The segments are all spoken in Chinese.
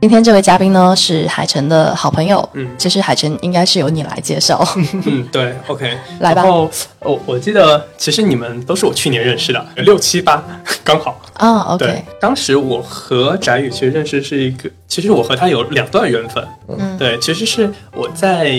今天这位嘉宾呢是海晨的好朋友，嗯其实海晨应该是由你来介绍，嗯，对，OK，来吧然后我我记得，其实你们都是我去年认识的，六七八刚好。啊对，OK，，当时我和翟宇其实认识是一个，其实我和他有两段缘分。嗯对，其实是我在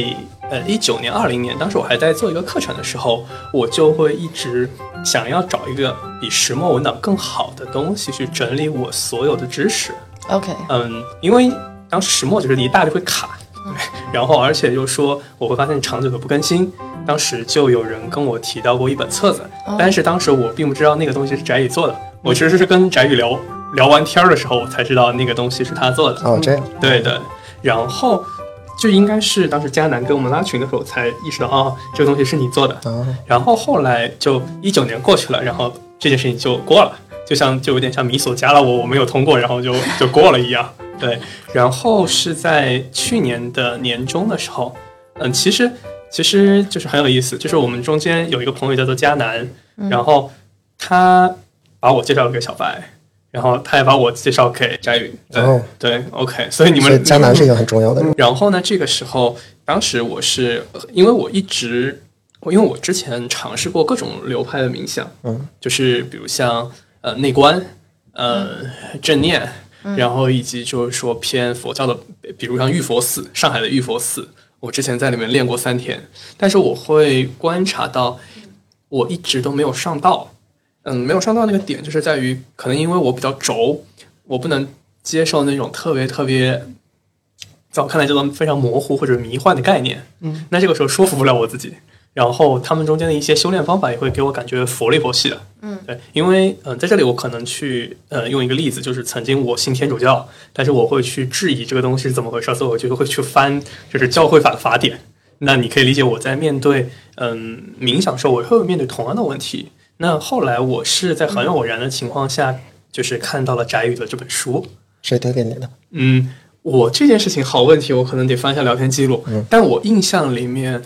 呃一九年、二零年，当时我还在做一个课程的时候，我就会一直想要找一个比石墨文档更好的东西去整理我所有的知识。OK，嗯，因为当时石墨就是一大就会卡，对，然后而且就说我会发现长久的不更新。当时就有人跟我提到过一本册子，哦。但是当时我并不知道那个东西是翟宇做的，我其实是跟翟宇聊聊完天儿的时候，我才知道那个东西是他做的。哦，这样，对对，然后就应该是当时迦南跟我们拉群的时候才意识到，哦，这个东西是你做的。啊，然后后来就一九年过去了，然后这件事情就过了，就像就有点像米索加了我，我没有通过，然后就 就过了一样。对，然后是在去年的年中的时候，嗯，其实其实就是很有意思，就是我们中间有一个朋友叫做迦南，然后他把我介绍给小白。然后他也把我介绍给翟宇，对、哦对，OK，所以你们迦南是一个很重要的人。然后呢，这个时候，当时我是呃因为我一直，我因为我之前尝试过各种流派的冥想，嗯，就是比如像呃内观，呃正念，然后以及就是说偏佛教的，比如像玉佛寺，上海的玉佛寺，我之前在里面练过三天，但是我会观察到，我一直都没有上道。嗯，没有上到那个点，就是在于可能因为我比较轴，我不能接受那种特别特别，在我看来叫做非常模糊或者迷幻的概念。嗯，那这个时候说服不了我自己。然后他们中间的一些修炼方法也会给我感觉佛里佛系的。嗯，对，因为嗯、呃在这里我可能去呃用一个例子，就是曾经我信天主教，但是我会去质疑这个东西是怎么回事，所以我就会去翻就是教会法的法典。那你可以理解我在面对嗯冥想时候，我会面对同样的问题。那后来我是在很偶然的情况下，就是看到了翟宇的这本书。谁推给你的？嗯，我这件事情好问题，我可能得翻一下聊天记录。嗯但我印象里面，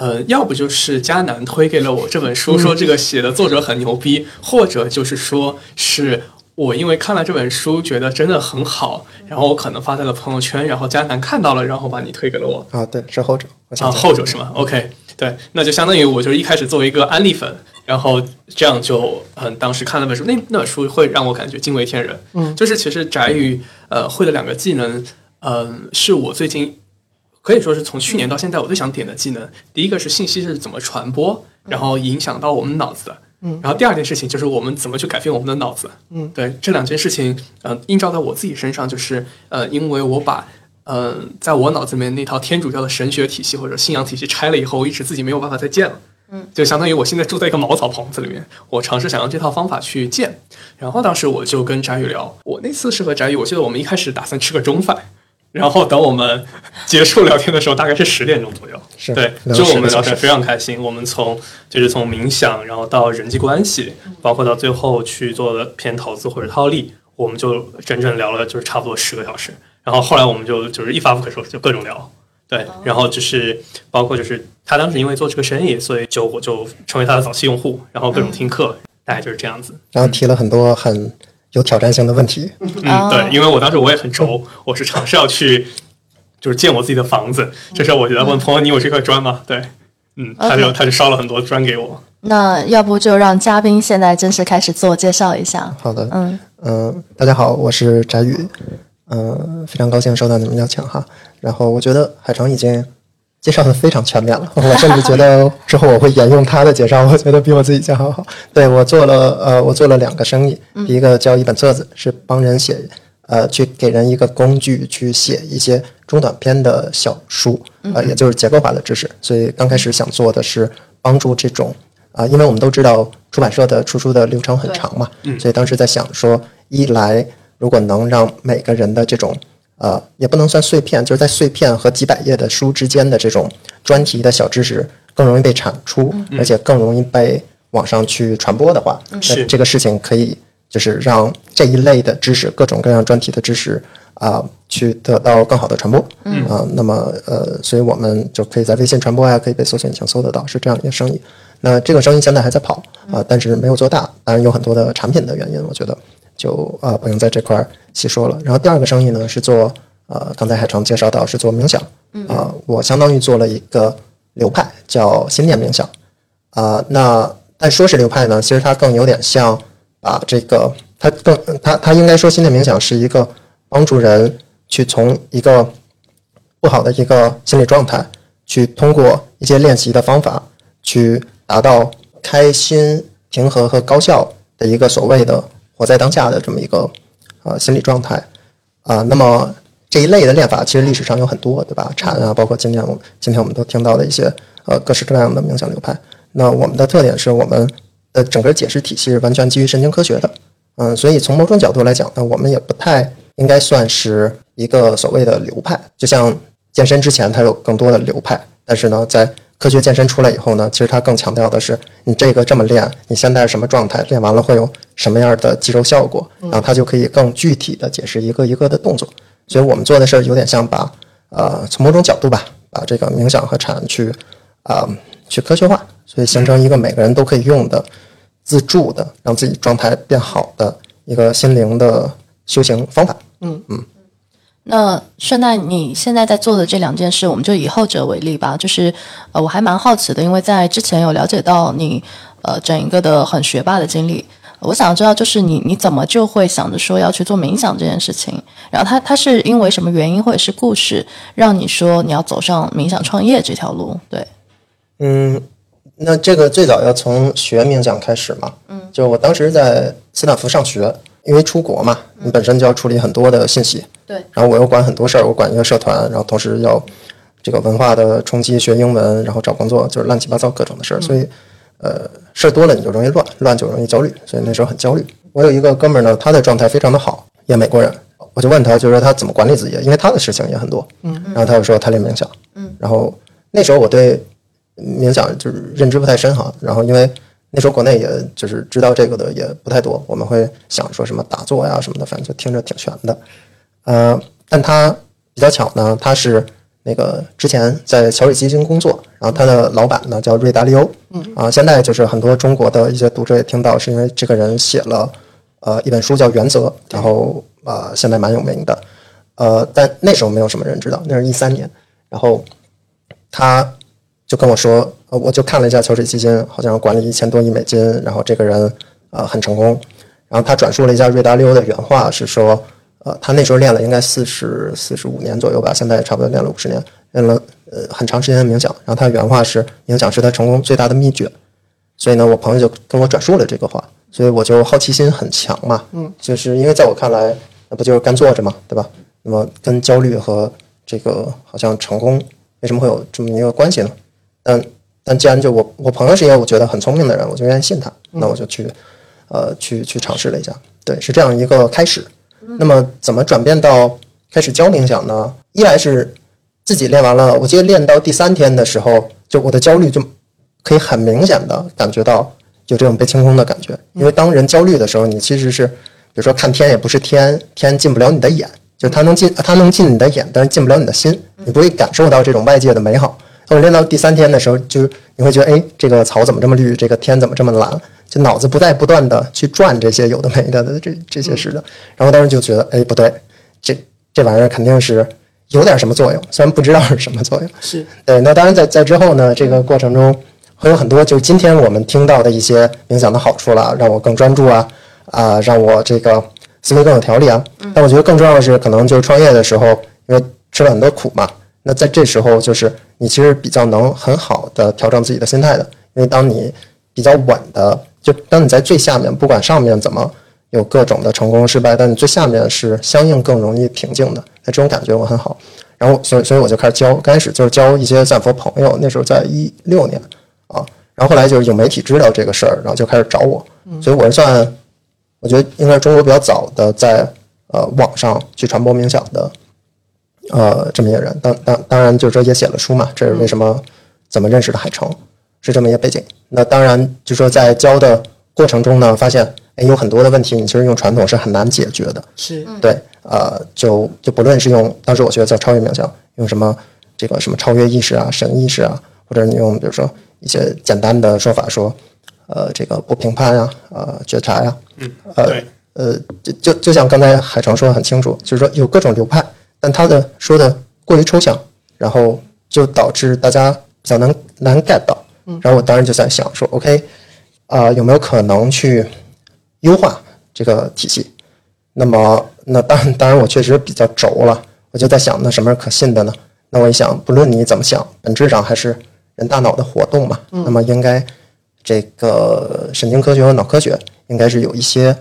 呃，要不就是迦南推给了我这本书，说这个写的作者很牛逼，或者就是说是我因为看了这本书，觉得真的很好，然后我可能发在了朋友圈，然后迦南看到了，然后把你推给了我。啊，对，是后者。我啊，后者是吗？OK，对，那就相当于我就是一开始作为一个安利粉，然后这样就嗯，当时看了本书，那那本书会让我感觉惊为天人。嗯，就是其实宅宇呃会的两个技能，嗯、是我最近可以说是从去年到现在我最想点的技能。第一个是信息是怎么传播，然后影响到我们脑子的。嗯，然后第二件事情就是我们怎么去改变我们的脑子。嗯，对，这两件事情，呃，映照在我自己身上，就是呃，因为我把呃，在我脑子里面那套天主教的神学体系或者信仰体系拆了以后，我一直自己没有办法再建了。嗯，就相当于我现在住在一个茅草棚子里面，我尝试想用这套方法去建。然后当时我就跟翟宇聊，我那次是和翟宇，我记得我们一开始打算吃个中饭，然后等我们结束聊天的时候，大概是十点钟左右。是对，就10个小时我们聊天非常开心。我们从就是从冥想，然后到人际关系，包括到最后去做的偏投资或者套利，我们就整整聊了就是差不多十个小时。然后后来我们就就是一发不可收拾，就各种聊。对，然后就是包括就是他当时因为做这个生意，所以就我就成为他的早期用户，然后各种听课，大概就是这样子。然后提了很多很有挑战性的问题。嗯，哦对，因为我当时我也很轴，我是尝试要去就是建我自己的房子，这时候我就在问朋友，你有这块砖吗？对，嗯，他就他就烧了很多砖给我。那要不就让嘉宾现在正式开始自我介绍一下。好的，嗯嗯、大家好，我是翟宇，嗯、非常高兴收到你们邀请哈。然后我觉得海城已经介绍的非常全面了，我甚至觉得之后我会沿用他的介绍，我觉得比我自己介绍好。对我做了呃，我做了两个生意，第一个叫一本册子，是帮人写呃，去给人一个工具去写一些中短篇的小书，呃，也就是结构化的知识。所以刚开始想做的是帮助这种啊、因为我们都知道出版社的出书的流程很长嘛，所以当时在想说，一来如果能让每个人的这种呃，也不能算碎片，就是在碎片和几百页的书之间的这种专题的小知识更容易被产出，而且更容易被网上去传播的话，那是这个事情可以就是让这一类的知识，各种各样专题的知识啊、去得到更好的传播。嗯啊、那么呃，所以我们就可以在微信传播呀，可以被搜索引擎搜得到，是这样一个生意。那这个生意现在还在跑啊、但是没有做大，当然有很多的产品的原因，我觉得。就啊不用在这块儿细说了。然后第二个生意呢是做呃刚才海城介绍到是做冥想，啊、我相当于做了一个流派叫心念冥想，啊、那但说是流派呢，其实它更有点像把这个它更它它应该说心念冥想是一个帮助人去从一个不好的一个心理状态，去通过一些练习的方法，去达到开心、平和和高效的一个所谓的活在当下的这么一个呃心理状态啊、那么这一类的练法，其实历史上有很多，对吧？禅啊，包括今天我今天我们都听到的一些呃各式各样的冥想流派。那我们的特点是我们的整个解释体系是完全基于神经科学的，嗯，所以从某种角度来讲呢，我们也不太应该算是一个所谓的流派。就像健身之前它有更多的流派，但是呢，在科学健身出来以后呢，其实它更强调的是你这个这么练，你现在是什么状态，练完了会有什么样的肌肉效果，然后它就可以更具体的解释一个一个的动作。所以我们做的事儿有点像把呃从某种角度吧，把这个冥想和禅去啊、去科学化，所以形成一个每个人都可以用的自助的让自己状态变好的一个心灵的修行方法。那顺带你现在在做的这两件事，我们就以后者为例吧。就是呃，我还蛮好奇的，因为在之前有了解到你呃整一个的很学霸的经历，我想知道就是你你怎么就会想着说要去做冥想这件事情？然后他他是因为什么原因或者是故事让你说你要走上冥想创业这条路？对，嗯，那这个最早要从学冥想开始嘛。嗯，就我当时在斯坦福上学，因为出国嘛，你本身就要处理很多的信息。对，然后我又管很多事儿，我管一个社团，然后同时要这个文化的冲击，学英文，然后找工作，就是乱七八糟各种的事儿。所以，呃，事儿多了你就容易乱，乱就容易焦虑，所以那时候很焦虑。我有一个哥们儿呢，他的状态非常的好，也美国人，我就问他，就是说他怎么管理自己，因为他的事情也很多。嗯，然后他就说他练冥想。嗯，然后那时候我对冥想就是认知不太深哈，然后因为那时候国内也就是知道这个的也不太多，我们会想说什么打坐呀什么的，反正就听着挺玄的。呃，但他比较巧呢，他是那个之前在桥水基金工作，然后他的老板呢叫瑞达利欧，嗯。啊，现在就是很多中国的一些读者也听到，是因为这个人写了呃一本书叫《原则》，然后呃现在蛮有名的，呃，但那时候没有什么人知道，那是一三年，然后他就跟我说，呃，我就看了一下桥水基金，好像管理一千多亿美金，然后这个人呃很成功，然后他转述了一下瑞达利欧的原话，是说，呃，他那时候练了应该四十四十五年左右吧，现在也差不多练了五十年，练了呃很长时间的冥想。然后他原话是，冥想是他成功最大的秘诀。所以呢，我朋友就跟我转述了这个话，所以我就好奇心很强嘛，嗯，就是因为在我看来，那不就是干坐着嘛，对吧？那么跟焦虑和这个好像成功为什么会有这么一个关系呢？但但既然就我我朋友是一个我觉得很聪明的人，我就愿意信他，那我就去呃去去尝试了一下，对，是这样一个开始。那么怎么转变到开始教冥想呢？一来是自己练完了，我记得练到第三天的时候，就我的焦虑就可以很明显的感觉到有这种被清空的感觉。因为当人焦虑的时候，你其实是比如说看天也不是天，天进不了你的眼，就它能进它能进你的眼，但是进不了你的心，你不会感受到这种外界的美好。当我练到第三天的时候，就你会觉得，哎，这个草怎么这么绿？这个天怎么这么蓝？就脑子不再不断的去转这些有的没的的这这些事的。然后当时就觉得，哎，不对，这这玩意儿肯定是有点什么作用，虽然不知道是什么作用。是对，那当然在在之后呢，这个过程中会有很多，就是今天我们听到的一些冥想的好处了，让我更专注啊，啊、让我这个思维更有条理啊。但我觉得更重要的是，可能就是创业的时候，因为吃了很多苦嘛，那在这时候就是你其实比较能很好的调整自己的心态的，因为当你比较稳的，就当你在最下面，不管上面怎么有各种的成功失败，但你最下面是相应更容易平静的，那这种感觉我很好。然后所以所以我就开始教，刚开始就是教一些赞佛朋友，那时候在一六年啊，然后后来就是有媒体知道这个事儿，然后就开始找我，所以我是算我觉得应该是中国比较早的在呃网上去传播冥想的呃这么一个人。当当当然就是说也写了书嘛，这是为什么怎么认识的海城是这么一个背景。那当然就说在教的过程中呢，发现哎有很多的问题，你其实用传统是很难解决的。是对，呃，就就不论是用当时我学的叫超越冥想，用什么这个什么超越意识啊、神意识啊，或者你用比如说一些简单的说法说，呃，这个不评判呀、呃，觉察呀，嗯，呃对，呃，就就就像刚才海城说的很清楚，就是说有各种流派，但他的说的过于抽象，然后就导致大家比较难难 get 到。然后我当时就在想说，OK，啊、有没有可能去优化这个体系？那么，那当然，当然，我确实比较轴了。我就在想，那什么是可信的呢？那我一想，不论你怎么想，本质上还是人大脑的活动嘛。那么，应该这个神经科学和脑科学应该是有一些呃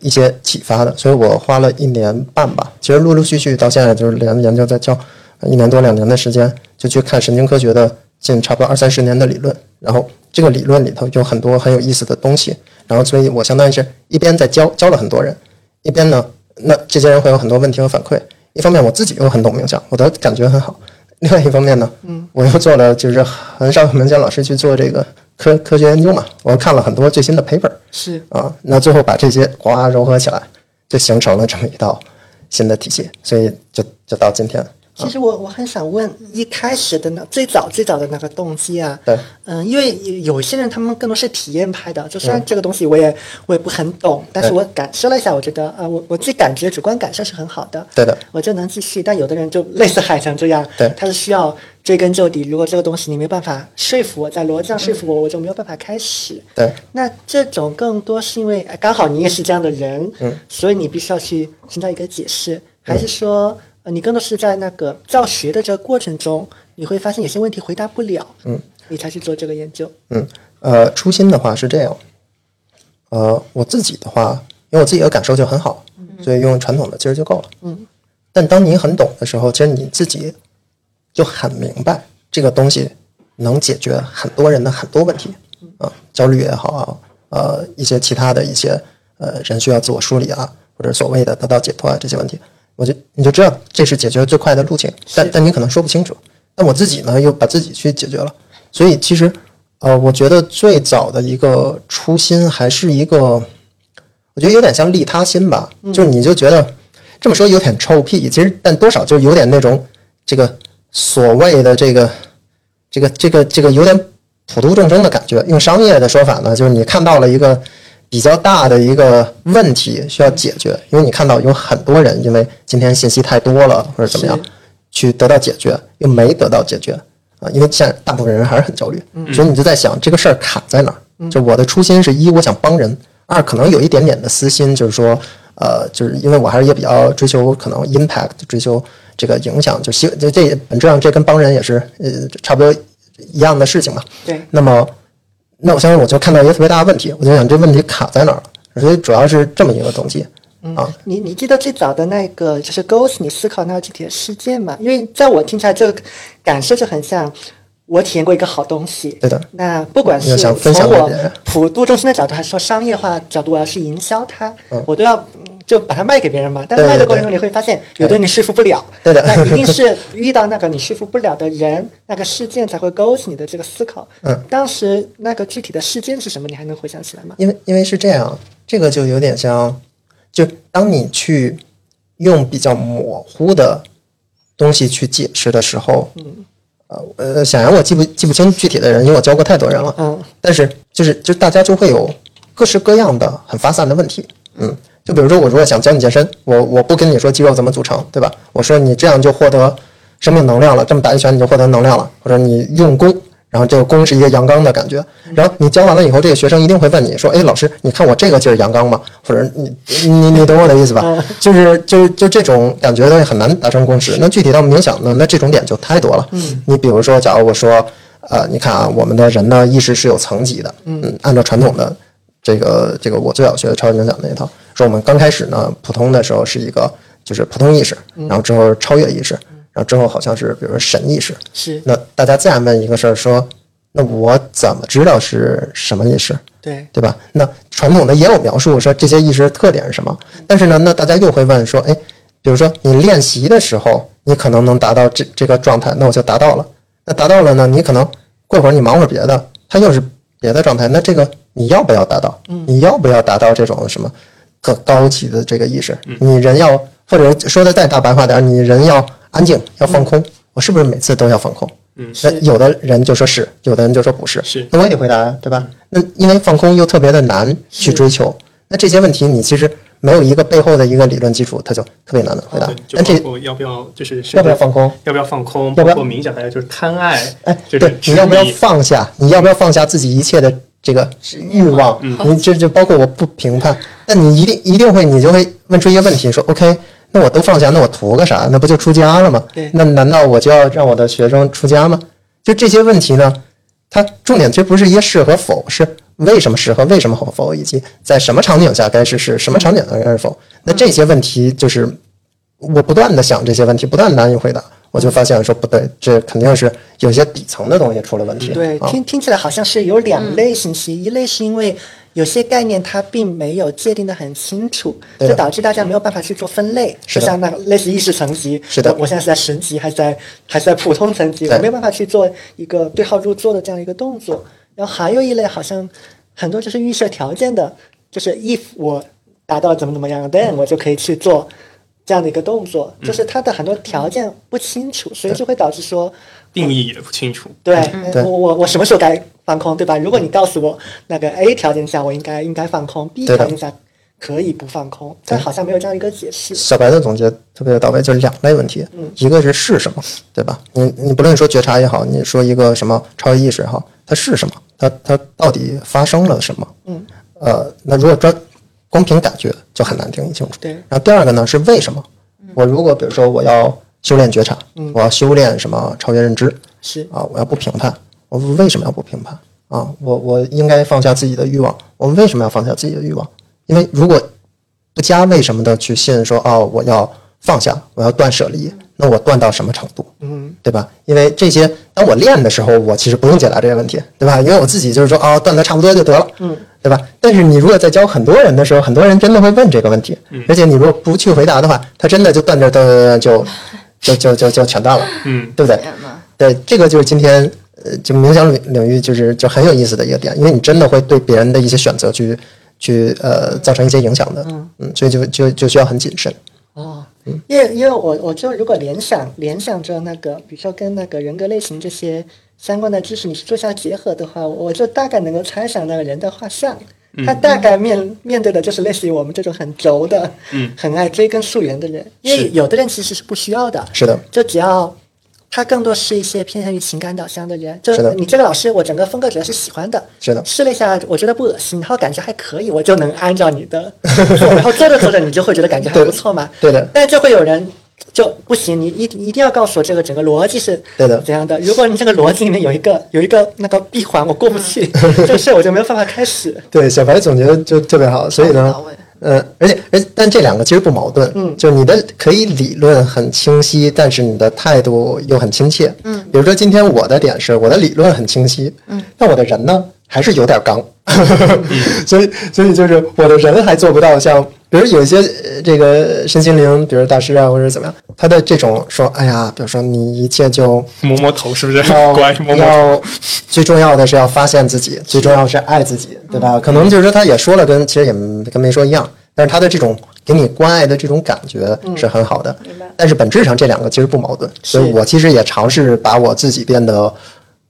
一些启发的。所以我花了一年半吧，其实陆陆续续到现在就是连研究在教一年多两年的时间，就去看神经科学的近差不多二三十年的理论。然后这个理论里头有很多很有意思的东西。然后，所以我相当于是一边在教教了很多人。一边呢，那这些人会有很多问题和反馈。一方面我自己又很懂冥想，我的感觉很好；另外一方面呢，嗯，我又做了就是很少有冥想老师去做这个科科学研究嘛，我看了很多最新的 paper 是啊，那最后把这些哗融合起来，就形成了这么一道新的体系，所以就就到今天。其实我我很想问，一开始的那最早最早的那个动机啊，对，嗯，因为有些人他们更多是体验派的，就虽然这个东西我也我也不很懂，但是我感受了一下，我觉得啊、我我自己感觉主观感受是很好的，对的，我就能继续。但有的人就类似海强这样，对。他是需要追根究底，如果这个东西你没有办法说服我，在逻辑上说服我，我就没有办法开始。对，那这种更多是因为哎刚好你也是这样的人，嗯，所以你必须要去寻找一个解释，还是说、呃你更多是在那个教学的这个过程中，你会发现有些问题回答不了，嗯，你才去做这个研究。嗯，呃，初心的话是这样，呃，我自己的话，因为我自己的感受就很好，所以用传统的其实就够了。嗯，但当你很懂的时候，其实你自己就很明白这个东西能解决很多人的很多问题啊，焦虑也好啊，呃，一些其他的一些呃人需要自我梳理啊，或者所谓的得到解脱啊这些问题，我就你就知道这是解决最快的路径，但但你可能说不清楚。但我自己呢，又把自己去解决了，所以其实呃，我觉得最早的一个初心还是一个，我觉得有点像利他心吧，就是你就觉得这么说有点臭屁，其实但多少就有点那种这个所谓的这个这个这个这个有点普度众生的感觉。用商业的说法呢，就是你看到了一个比较大的一个问题需要解决，因为你看到有很多人因为今天信息太多了或者怎么样去得到解决，又没得到解决啊，因为现在大部分人还是很焦虑，所以你就在想这个事儿卡在哪儿？就我的初心是一，我想帮人；二，可能有一点点的私心，就是说，呃，就是因为我还是也比较追求可能 impact，追求这个影响，就希就这本质上这跟帮人也是呃差不多一样的事情嘛。对，那么，那我相信我就看到一个特别大的问题，我就想这问题卡在哪儿了，所以主要是这么一个东西啊。你你记得最早的那个就是 Ghost，你思考那个具体的事件吗？因为在我听起来，这个感受就很像我体验过一个好东西。对的那不管是从我普度众生的角度，还是说商业化角度，我要去营销它，嗯我都要嗯就把它卖给别人嘛。但卖的过程中，你会发现，有的你说服不了。对的那一定是遇到那个你说服不了的人，那个事件才会勾起你的这个思考。嗯，当时那个具体的事件是什么？你还能回想起来吗？因为因为是这样，这个就有点像，就当你去用比较模糊的东西去解释的时候，嗯，呃呃，显然我记不记不清具体的人，因为我教过太多人了，嗯，但是就是就大家就会有各式各样的很发散的问题，嗯，就比如说我如果想教你健身，我我不跟你说肌肉怎么组成，对吧？我说你这样就获得生命能量了，这么打一拳你就获得能量了，或者你用功，然后这个功是一个阳刚的感觉，然后你教完了以后，这个学生一定会问你说，哎，老师，你看我这个劲儿阳刚吗？或者你你你懂我的意思吧？就是就是就这种感觉的很难达成共识。那具体到冥想呢，那这种点就太多了。嗯，你比如说，假如我说，呃，你看啊，我们的人呢意识是有层级的，嗯，按照传统的这个这个我最早学的超级冥想那一套，说我们刚开始呢，普通的时候是一个就是普通意识，然后之后超越意识，然后之后好像是比如说神意识，是那大家自然问一个事儿说，那我怎么知道是什么意识？对，对吧？那传统的也有描述说这些意识特点是什么，但是呢，那大家又会问说，哎，比如说你练习的时候，你可能能达到这这个状态，那我就达到了。那达到了呢，你可能过会儿你忙会儿别的，它又是别的状态，那这个你要不要达到？你要不要达到这种什么特高级的这个意识？你人要，或者说的再大白话点儿，你人要安静，要放空。我是不是每次都要放空？嗯，那有的人就说是，有的人就说不是，是那我也得回答呀，对吧？那因为放空又特别的难去追求，那这些问题你其实没有一个背后的一个理论基础，它就特别难的回答对。就但这要不要就是要不要放空？要不要放空？要不要包括冥想，还有就是贪爱，哎，对，你要不要放下？你要不要放下自己一切的这个欲望？嗯你这就包括我不评判，那你一定一定会，你就会问出一个问题，说 OK，那我都放下，那我图个啥？那不就出家了吗对？那难道我就要让我的学生出家吗？就这些问题呢，它重点其实不是一个是和否，是为什么是和为什么否，以及在什么场景下该是是，什么场景下该是否。那这些问题就是我不断的想这些问题，不断地难以回答，我就发现说不对，这肯定是有些底层的东西出了问题。对，啊，听听起来好像是有两类信息，一类是因为有些概念它并没有界定的很清楚，就导致大家没有办法去做分类，是像那个类似意识层级，是的我我现在是在神级还是在还是在普通层级，我没有办法去做一个对号入座的这样一个动作。然后还有一类好像很多就是预设条件的，就是 if 我达到怎么怎么样，then 我就可以去做这样的一个动作，就是它的很多条件不清楚，所以就会导致说。定义也不清楚。对，对我我我什么时候该放空，对吧？如果你告诉我那个 A 条件下我应该应该放空，B 条件下可以不放空，但好像没有这样一个解释。小白的总结特别到位，就是两类问题，一个是是什么，对吧？你你不论说觉察也好，你说一个什么超越意识也好，它是什么？它它到底发生了什么？嗯，呃，那如果专光凭感觉就很难定义清楚。对然后第二个呢是为什么？我如果比如说我要修炼觉察，我要修炼什么超越认知是啊，我要不评判，我为什么要不评判啊？我我应该放下自己的欲望，我们为什么要放下自己的欲望？因为如果不加为什么的去信说哦，我要放下，我要断舍离，那我断到什么程度？嗯，对吧？因为这些，当我练的时候，我其实不用解答这些问题，对吧？因为我自己就是说，哦，断的差不多就得了，嗯，对吧？但是你如果在教很多人的时候，很多人真的会问这个问题，而且你如果不去回答的话，他真的就断这断断就 就就就就全断了，嗯，对不对？对，这个就是今天呃，就冥想领领域就是就很有意思的一个点，因为你真的会对别人的一些选择去去呃造成一些影响的，嗯，所以就就就需要很谨慎。哦，因为因为我我就如果联想联想着那个，比如说跟那个人格类型这些相关的知识，你去做下结合的话，我就大概能够猜想那个人的画像。他大概面面对的就是类似于我们这种很轴的、嗯。很爱追根溯源的人，因为有的人其实是不需要的，是的，就只要他更多是一些偏向于情感导向的人，就是你这个老师，我整个风格主要是喜欢的，是的。试了一下，我觉得不恶心，然后感觉还可以，我就能按照你的做，然后做着做着，你就会觉得感觉还不错嘛。对的。但就会有人就不行，你一一定要告诉我这个整个逻辑是 对的。怎样的。如果你这个逻辑里面有一个有一个那个闭环，我过不去，这个事我就没有办法开始。对，小白总结的就特别好，所以呢呃，而且而但这两个其实不矛盾，嗯。就是你的可以理论很清晰，但是你的态度又很亲切，嗯，比如说今天我的点是我的理论很清晰，嗯，但我的人呢还是有点刚，所以所以就是我的人还做不到像，比如有一些呃这个身心灵，比如大师啊或者怎么样，他的这种说，哎呀，比如说你一切就摸摸头是不是？要乖，摸摸头。要最重要的是要发现自己，最重要是爱自己，对吧？可能就是说他也说了跟，其实也跟没说一样，但是他的这种给你关爱的这种感觉是很好的。明白但是本质上这两个其实不矛盾，所以我其实也尝试把我自己变得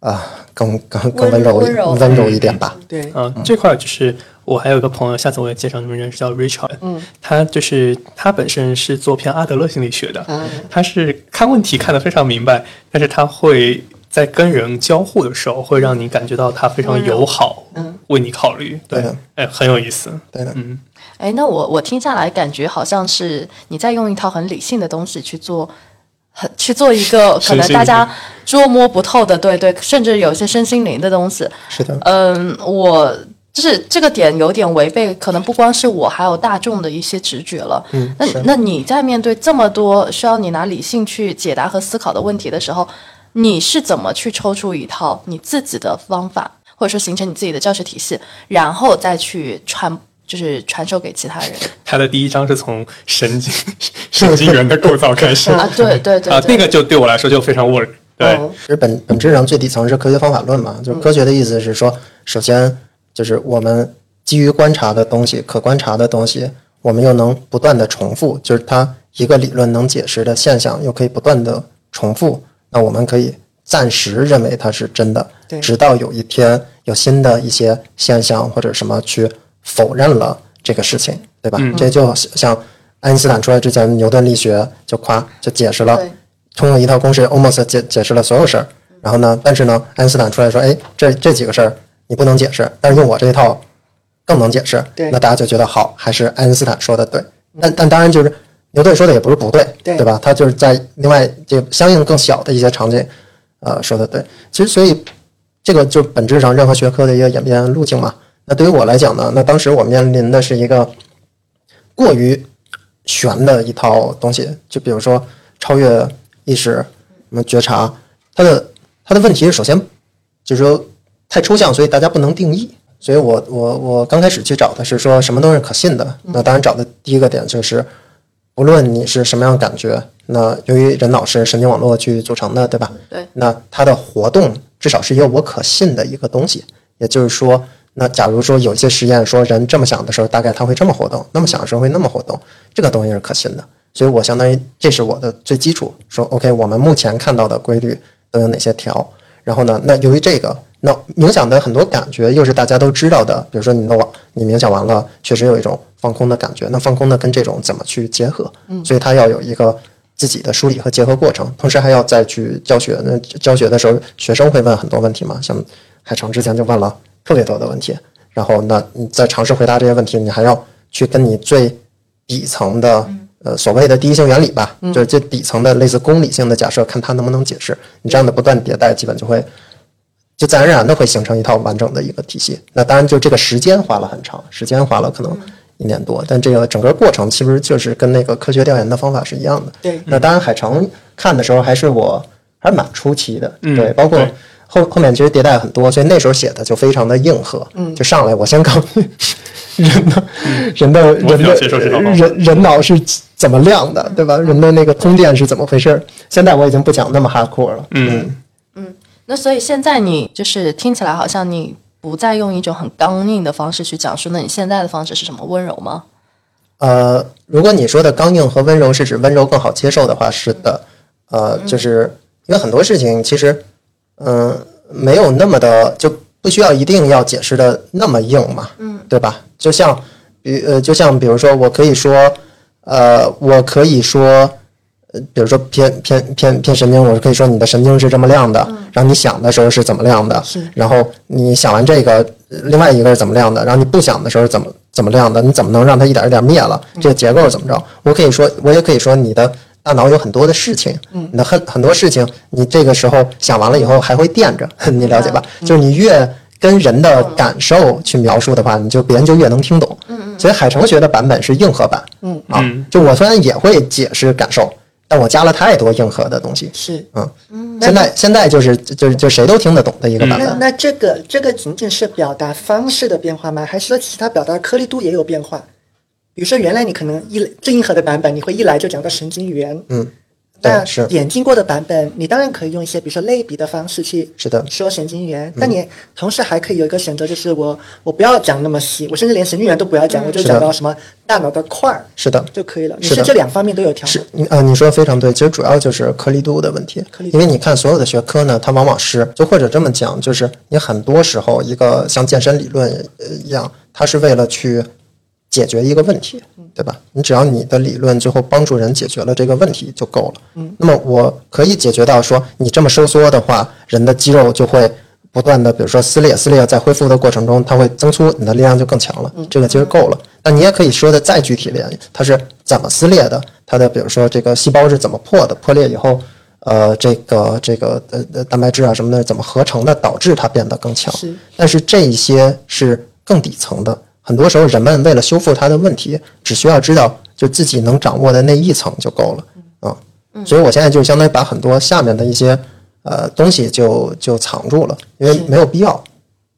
啊、更更更温柔温柔温柔一点吧。对，嗯，这块儿就是我还有一个朋友，下次我也介绍你们认识，叫 Richard。嗯，他就是他本身是做偏阿德勒心理学的，嗯他是看问题看得非常明白，但是他会在跟人交互的时候，会让你感觉到他非常友好，嗯，为你考虑，对哎，很有意思。对的，嗯，哎，那我我听下来感觉好像是你在用一套很理性的东西去做，很去做一个可能大家捉摸不透的，对对，甚至有些身心灵的东西。是的，嗯，我就是这个点有点违背，可能不光是我，还有大众的一些直觉了。嗯那那你在面对这么多需要你拿理性去解答和思考的问题的时候，你是怎么去抽出一套你自己的方法，或者说形成你自己的教学体系，然后再去传，就是传授给其他人他的第一章是从神经 神经元的构造开始 啊？对对对啊，那个就对我来说就非常 work。对，哦其实本本质上最底层是科学方法论嘛，就是科学的意思是说，首先就是我们基于观察的东西、可观察的东西，我们又能不断的重复，就是它一个理论能解释的现象，又可以不断的重复，那我们可以暂时认为它是真的对，直到有一天有新的一些现象或者什么去否认了这个事情，对吧？这就像爱因斯坦出来之前，牛顿力学就夸就解释了，通过一套公式 almost 解解释了所有事儿。然后呢，但是呢，爱因斯坦出来说，哎，这这几个事儿你不能解释，但是用我这一套更能解释。对那大家就觉得好，还是爱因斯坦说的对。但但当然就是牛顿说的也不是不对，对吧？他就是在另外这相应更小的一些场景，呃，说的对。其实所以这个就本质上任何学科的一个演变路径嘛。那对于我来讲呢，那当时我面临的是一个过于玄的一套东西，就比如说超越意识、什么觉察，它的它的问题是首先就是说太抽象，所以大家不能定义。所以我我我刚开始去找的是说什么都是可信的。那当然找的第一个点就是，无论你是什么样的感觉，那由于人脑是神经网络去组成的，对吧？对。那它的活动至少是一个我可信的一个东西。也就是说，那假如说有一些实验说人这么想的时候，大概他会这么活动；那么想的时候会那么活动，这个东西是可信的。所以我相当于这是我的最基础。说 OK，我们目前看到的规律都有哪些条？然后呢，那由于这个，那冥想的很多感觉又是大家都知道的，比如说你的网，你冥想完了，确实有一种放空的感觉。那放空呢，跟这种怎么去结合？嗯所以它要有一个自己的梳理和结合过程，同时还要再去教学。那教学的时候，学生会问很多问题嘛，像海城之前就问了特别多的问题，然后那你在尝试回答这些问题，你还要去跟你最底层的呃所谓的第一性原理吧，就是最底层的类似公理性的假设，看它能不能解释。你这样的不断迭代，基本就会就自然而然的会形成一套完整的一个体系。那当然，就这个时间花了很长，时间花了可能一年多，但这个整个过程其实就是跟那个科学调研的方法是一样的。对那当然，海城看的时候还是我还是蛮初期的，嗯对，包括后后面其实迭代很多，所以那时候写的就非常的硬核，嗯，就上来我先告诉你人的、人的人的人脑是怎么亮的，对吧？人的那个通电是怎么回事？现在我已经不讲那么 hardcore 了，嗯嗯，那所以现在你就是听起来好像你不再用一种很刚硬的方式去讲述，那你现在的方式是什么？温柔吗？呃，如果你说的刚硬和温柔是指温柔更好接受的话，是的，呃，就是因为很多事情其实，嗯、没有那么的就不需要一定要解释的那么硬嘛，嗯，对吧？就像，比呃，就像比如说，我可以说，呃，我可以说。呃，比如说偏偏偏偏神经，我可以说你的神经是这么亮的，然后你想的时候是怎么亮的，然后你想完这个，呃另外一个是怎么亮的，然后你不想的时候怎么怎么亮的，你怎么能让它一点一点灭了？这个结构是怎么着？我可以说，我也可以说你的大脑有很多的事情，你的很很多事情，你这个时候想完了以后还会垫着，你了解吧？就是你越跟人的感受去描述的话，你就别人就越能听懂。所以海城学的版本是硬核版，嗯啊，就我虽然也会解释感受，但我加了太多硬核的东西。是。嗯，现在现在就是就是就谁都听得懂的一个版本。那那这个这个仅仅是表达方式的变化吗？还是说其他表达颗粒度也有变化？比如说，原来你可能一最硬核的版本，你会一来就讲到神经元，嗯，对那是。演进过的版本，你当然可以用一些比如说类比的方式去是的。说神经元，但你同时还可以有一个选择，就是我我不要讲那么细，我甚至连神经元都不要讲，我就讲到什么大脑的块儿是的，就可以了。你是这两方面都有调整，是你说的非常对，其实主要就是颗粒度的问题因为你看所有的学科呢，它往往是就或者这么讲，就是你很多时候一个像健身理论呃一样，它是为了去解决一个问题，对吧？你只要你的理论最后帮助人解决了这个问题就够了。嗯，那么我可以解决到说，你这么收缩的话，人的肌肉就会不断的，比如说撕裂，撕裂在恢复的过程中，它会增粗，你的力量就更强了。这个其实够了。但你也可以说的再具体点，它是怎么撕裂的？它的比如说这个细胞是怎么破的？破裂以后，呃，这个这个呃呃蛋白质啊什么的怎么合成的，导致它变得更强？是但是这一些是更底层的。很多时候，人们为了修复它的问题，只需要知道就自己能掌握的那一层就够了啊。所以我现在就相当于把很多下面的一些呃东西就就藏住了，因为没有必要。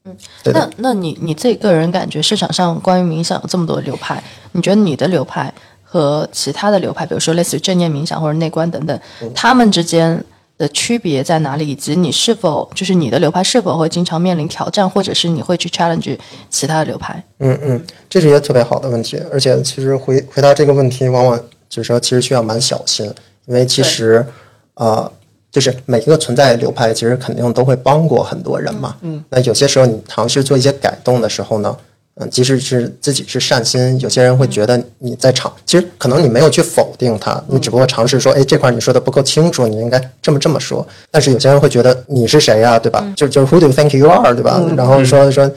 嗯，那。那你你自己个人感觉市场上关于冥想有这么多流派，你觉得你的流派和其他的流派，比如说类似于正念冥想或者内观等等，嗯他们之间的区别在哪里？以及你是否就是你的流派是否会经常面临挑战，或者是你会去 challenge 其他的流派？嗯嗯，这是一个特别好的问题，而且其实回回答这个问题，往往就是说其实需要蛮小心，因为其实呃，就是每一个存在的流派，其实肯定都会帮过很多人嘛。嗯，那有些时候你尝试做一些改动的时候呢，嗯，即使是自己是善心，有些人会觉得你在尝，其实可能你没有去否定他，你只不过尝试说，哎，这块你说的不够清楚，你应该这么这么说。但是有些人会觉得你是谁呀、对吧？就就是 Who do you think you are，对吧？然后说说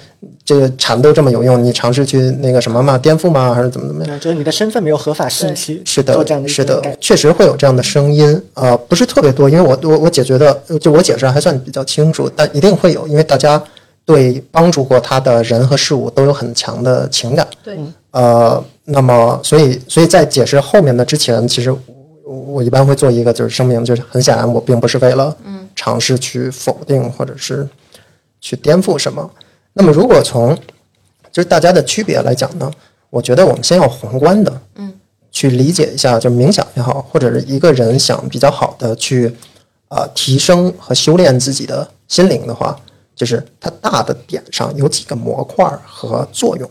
这个禅都这么有用，你尝试去那个什么嘛，颠覆吗？还是怎么怎么样？对，就是你的身份没有合法性去是的，是的确实会有这样的声音，呃，不是特别多，因为我我我解决的，就我解释还算比较清楚，但一定会有，因为大家对帮助过他的人和事物都有很强的情感，对，呃，那么所以所以在解释后面的之前，其实我我一般会做一个就是声明，就是很显然我并不是为了尝试去否定或者是去颠覆什么。那么如果从就是大家的区别来讲呢，我觉得我们先要宏观的，嗯，去理解一下，就冥想也好，或者是一个人想比较好的去啊、呃提升和修炼自己的心灵的话，就是它大的点上有几个模块儿和作用，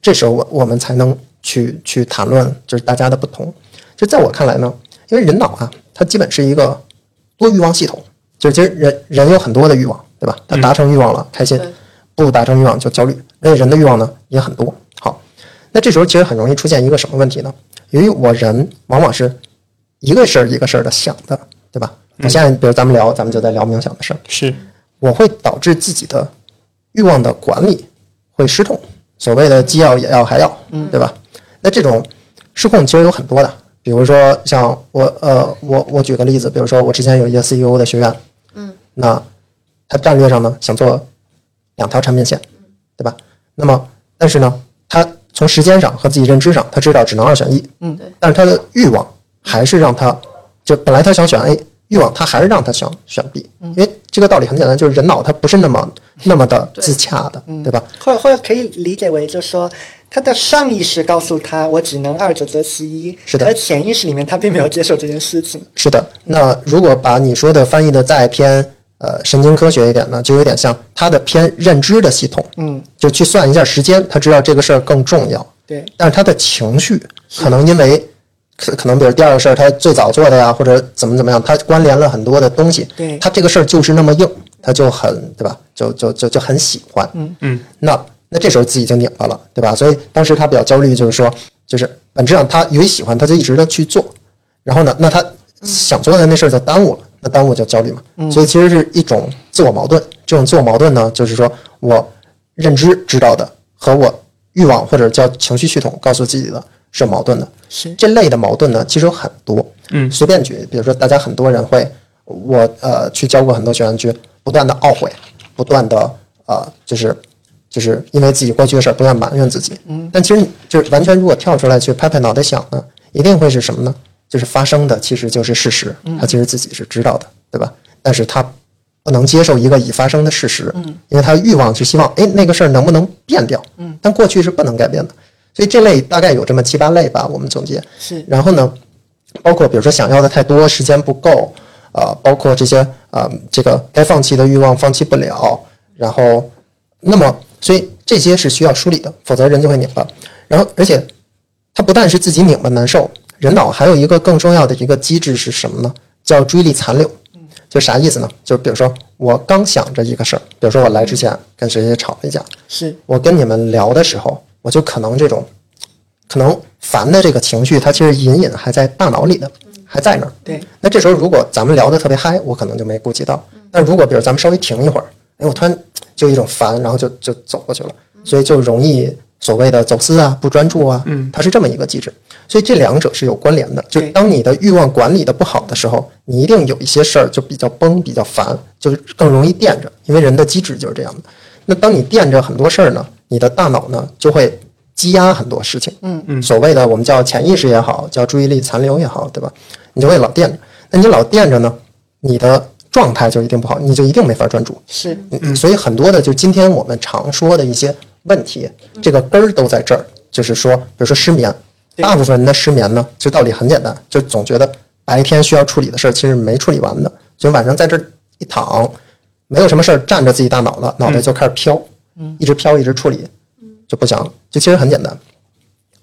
这时候我我们才能去去谈论就是大家的不同。就在我看来呢，因为人脑啊，它基本是一个多欲望系统，就是其实人人有很多的欲望，对吧？他达成欲望了，开心；不达成欲望就焦虑。而且人的欲望呢也很多。好，那这时候其实很容易出现一个什么问题呢？由于我人往往是一个事儿一个事儿的想的，对吧？我现在比如咱们聊，咱们就在聊冥想的事儿，是我会导致自己的欲望的管理会失控，所谓的既要也要还要，对吧？那这种失控其实有很多的，比如说像我呃我我举个例子，比如说我之前有一个 CEO 的学员，嗯，那他战略上呢想做两条产品线，对吧？那么但是呢，他从时间上和自己认知上，他知道只能二选一，嗯对，但是他的欲望还是让他就本来他想选 A，欲望他还是让他想选 B，因为这个道理很简单，就是人脑它不是那么那么的自洽的，对吧？或者或者可以理解为，就是说他的上意识告诉他我只能二者择其一，是的。而潜意识里面他并没有接受这件事情。是的，那如果把你说的翻译的再偏呃神经科学一点呢，就有点像他的偏认知的系统，嗯，就去算一下时间，他知道这个事儿更重要，对，但是他的情绪可能因为可可能比如第二个事儿他最早做的呀，或者怎么怎么样，他关联了很多的东西，对他这个事儿就是那么硬，他就很对吧？就就就就很喜欢，嗯嗯，那那这时候自己就拧巴了，对吧？所以当时他比较焦虑，就是说，就是本质上他由于喜欢，他就一直的去做，然后呢，那他想做的那事儿就耽误了，那耽误就焦虑嘛。所以其实是一种自我矛盾。这种自我矛盾呢，就是说我认知知道的和我欲望或者叫情绪系统告诉自己的是矛盾的。是这类的矛盾呢，其实有很多。嗯随便举，比如说大家很多人会，我呃去教过很多学员去不断的懊悔，不断的呃就是就是因为自己过去的事儿不断埋怨自己。嗯，但其实就是完全如果跳出来去拍拍脑袋想呢，一定会是什么呢？就是发生的其实就是事实，他其实自己是知道的，对吧？但是他不能接受一个已发生的事实，嗯，因为他欲望是希望，哎，那个事儿能不能变掉？嗯，但过去是不能改变的，所以这类大概有这么七八类吧，我们总结。是然后呢，包括比如说想要的太多，时间不够，呃，包括这些啊、呃这个该放弃的欲望放弃不了，然后，那么所以这些是需要梳理的，否则人就会拧巴。然后，而且他不但是自己拧巴难受，人脑还有一个更重要的一个机制是什么呢？叫注意力残留。就啥意思呢？就比如说我刚想着一个事儿，比如说我来之前跟谁谁吵了一架，是我跟你们聊的时候，我就可能这种可能烦的这个情绪，它其实隐隐还在大脑里的，还在那儿。对，那这时候如果咱们聊得特别嗨，我可能就没顾及到。但如果比如咱们稍微停一会儿，哎，我突然就一种烦，然后就就走过去了，所以就容易所谓的走私啊、不专注啊，嗯，它是这么一个机制。所以这两者是有关联的。就当你的欲望管理的不好的时候，你一定有一些事儿就比较崩、比较烦，就是更容易垫着，因为人的机制就是这样的。那当你垫着很多事儿呢，你的大脑呢就会积压很多事情。嗯。嗯，所谓的我们叫潜意识也好，叫注意力残留也好，对吧？你就会老惦着。那你老惦着呢，你的状态就一定不好，你就一定没法专注。是。嗯，所以很多的就今天我们常说的一些问题，这个根儿都在这儿，就是说，比如说失眠，大部分人的失眠呢，就道理很简单，就总觉得白天需要处理的事儿其实没处理完的，就晚上在这儿一躺，没有什么事儿占着自己大脑了，脑袋就开始飘，一直飘一直处理，就不想，就其实很简单，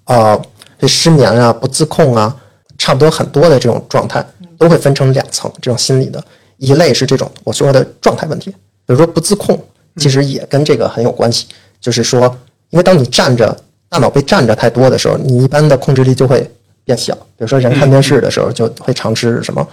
啊、这失眠啊、不自控啊，差不多很多的这种状态都会分成两层，这种心理的，一类是这种我说的状态问题，比如说不自控，其实也跟这个很有关系，就是说因为当你站着，大脑被站着太多的时候，你一般的控制力就会变小。比如说人看电视的时候，就会常吃什么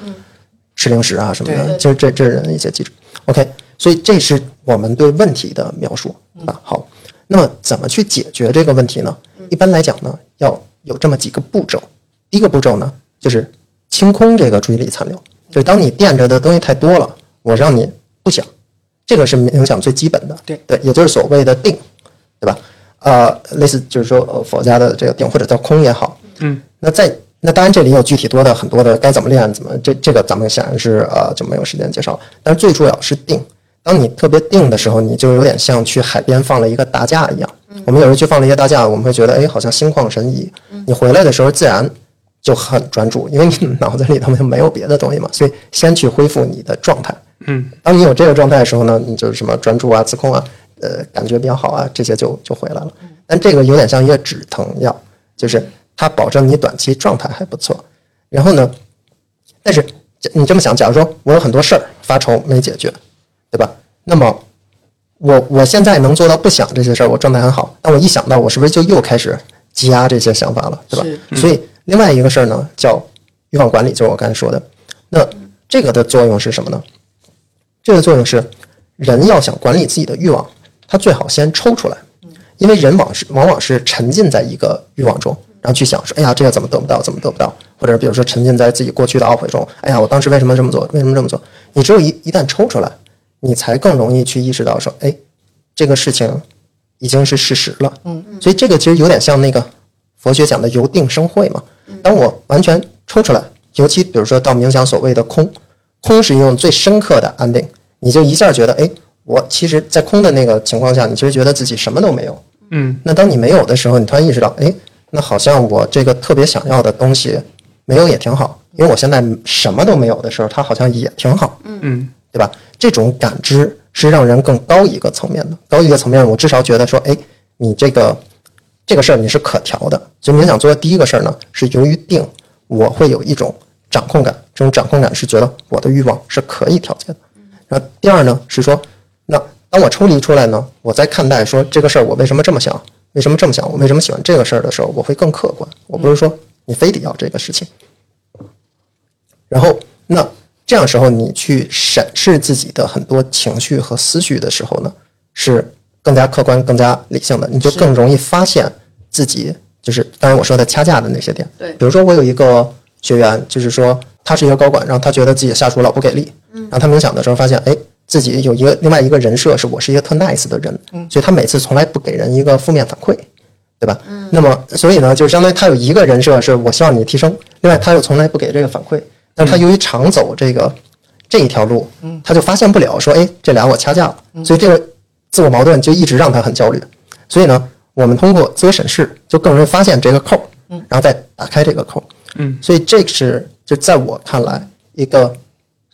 吃零食啊什么的，对。其实这这是人的一些机制。OK，所以这是我们对问题的描述啊。好，那么怎么去解决这个问题呢？一般来讲呢，要有这么几个步骤。第一个步骤呢，就是清空这个注意力残留，就是当你垫着的东西太多了，我让你不想，这个是冥想最基本的。对对，也就是所谓的定，对吧？呃，类似就是说呃佛家的这个定或者叫空也好，嗯，那在那当然这里有具体多的很多的该怎么练，怎么这这个咱们显然是呃就没有时间介绍，但是最主要是定。当你特别定的时候，你就有点像去海边放了一个大架一样。我们有时候去放了一个大架，我们会觉得哎好像心旷神怡，你回来的时候自然就很专注，因为你脑子里头没有别的东西嘛，所以先去恢复你的状态。嗯，当你有这个状态的时候呢，你就是什么专注啊、自控啊，呃，感觉比较好啊，这些就就回来了。但这个有点像一个止疼药，就是它保证你短期状态还不错。然后呢，但是你这么想，假如说我有很多事儿发愁没解决，对吧？那么我我现在能做到不想这些事儿，我状态很好。但我一想到，我是不是就又开始积压这些想法了，对吧？所以另外一个事儿呢，叫欲望管理，就是我刚才说的。那这个的作用是什么呢？这个作用是，人要想管理自己的欲望，他最好先抽出来，因为人往是往往是沉浸在一个欲望中，然后去想说，哎呀，这个怎么得不到，怎么得不到，或者比如说沉浸在自己过去的懊悔中，哎呀，我当时为什么这么做，为什么这么做？你只有一一旦抽出来，你才更容易去意识到说，哎，这个事情已经是事实了。嗯，所以这个其实有点像那个佛学讲的由定生慧嘛。当我完全抽出来，尤其比如说到冥想所谓的空，空是一种最深刻的安定，你就一下觉得，哎，我其实，在空的那个情况下，你其实觉得自己什么都没有。嗯，那当你没有的时候，你突然意识到，哎，那好像我这个特别想要的东西没有也挺好，因为我现在什么都没有的时候，它好像也挺好。嗯嗯，对吧？这种感知是让人更高一个层面的，高一个层面，我至少觉得说，哎，你这个这个事儿你是可调的。所以冥想做的第一个事儿呢，是由于定，我会有一种掌控感，这种掌控感是觉得我的欲望是可以调节的。然后第二呢是说，那当我抽离出来呢，我在看待说这个事儿我为什么这么想，为什么这么想，我为什么喜欢这个事儿的时候，我会更客观。我不是说你非得要这个事情。然后，那这样时候你去审视自己的很多情绪和思绪的时候呢，是更加客观、更加理性的，你就更容易发现自己就是刚才我说的掐架的那些点。对比如说我有一个学员，就是说他是一个高管，然后他觉得自己下属老不给力，然后他冥想的时候发现，哎，自己有一个另外一个人设是我是一个特 nice 的人，所以他每次从来不给人一个负面反馈。对吧？那么所以呢，就相当于他有一个人设是我希望你提升，另外他又从来不给这个反馈，但是他由于常走这个这一条路，他就发现不了说，哎，这俩我掐架了，所以这个自我矛盾就一直让他很焦虑。所以呢，我们通过自我审视，就更容易发现这个扣，然后再打开这个扣。嗯，所以这是就在我看来一个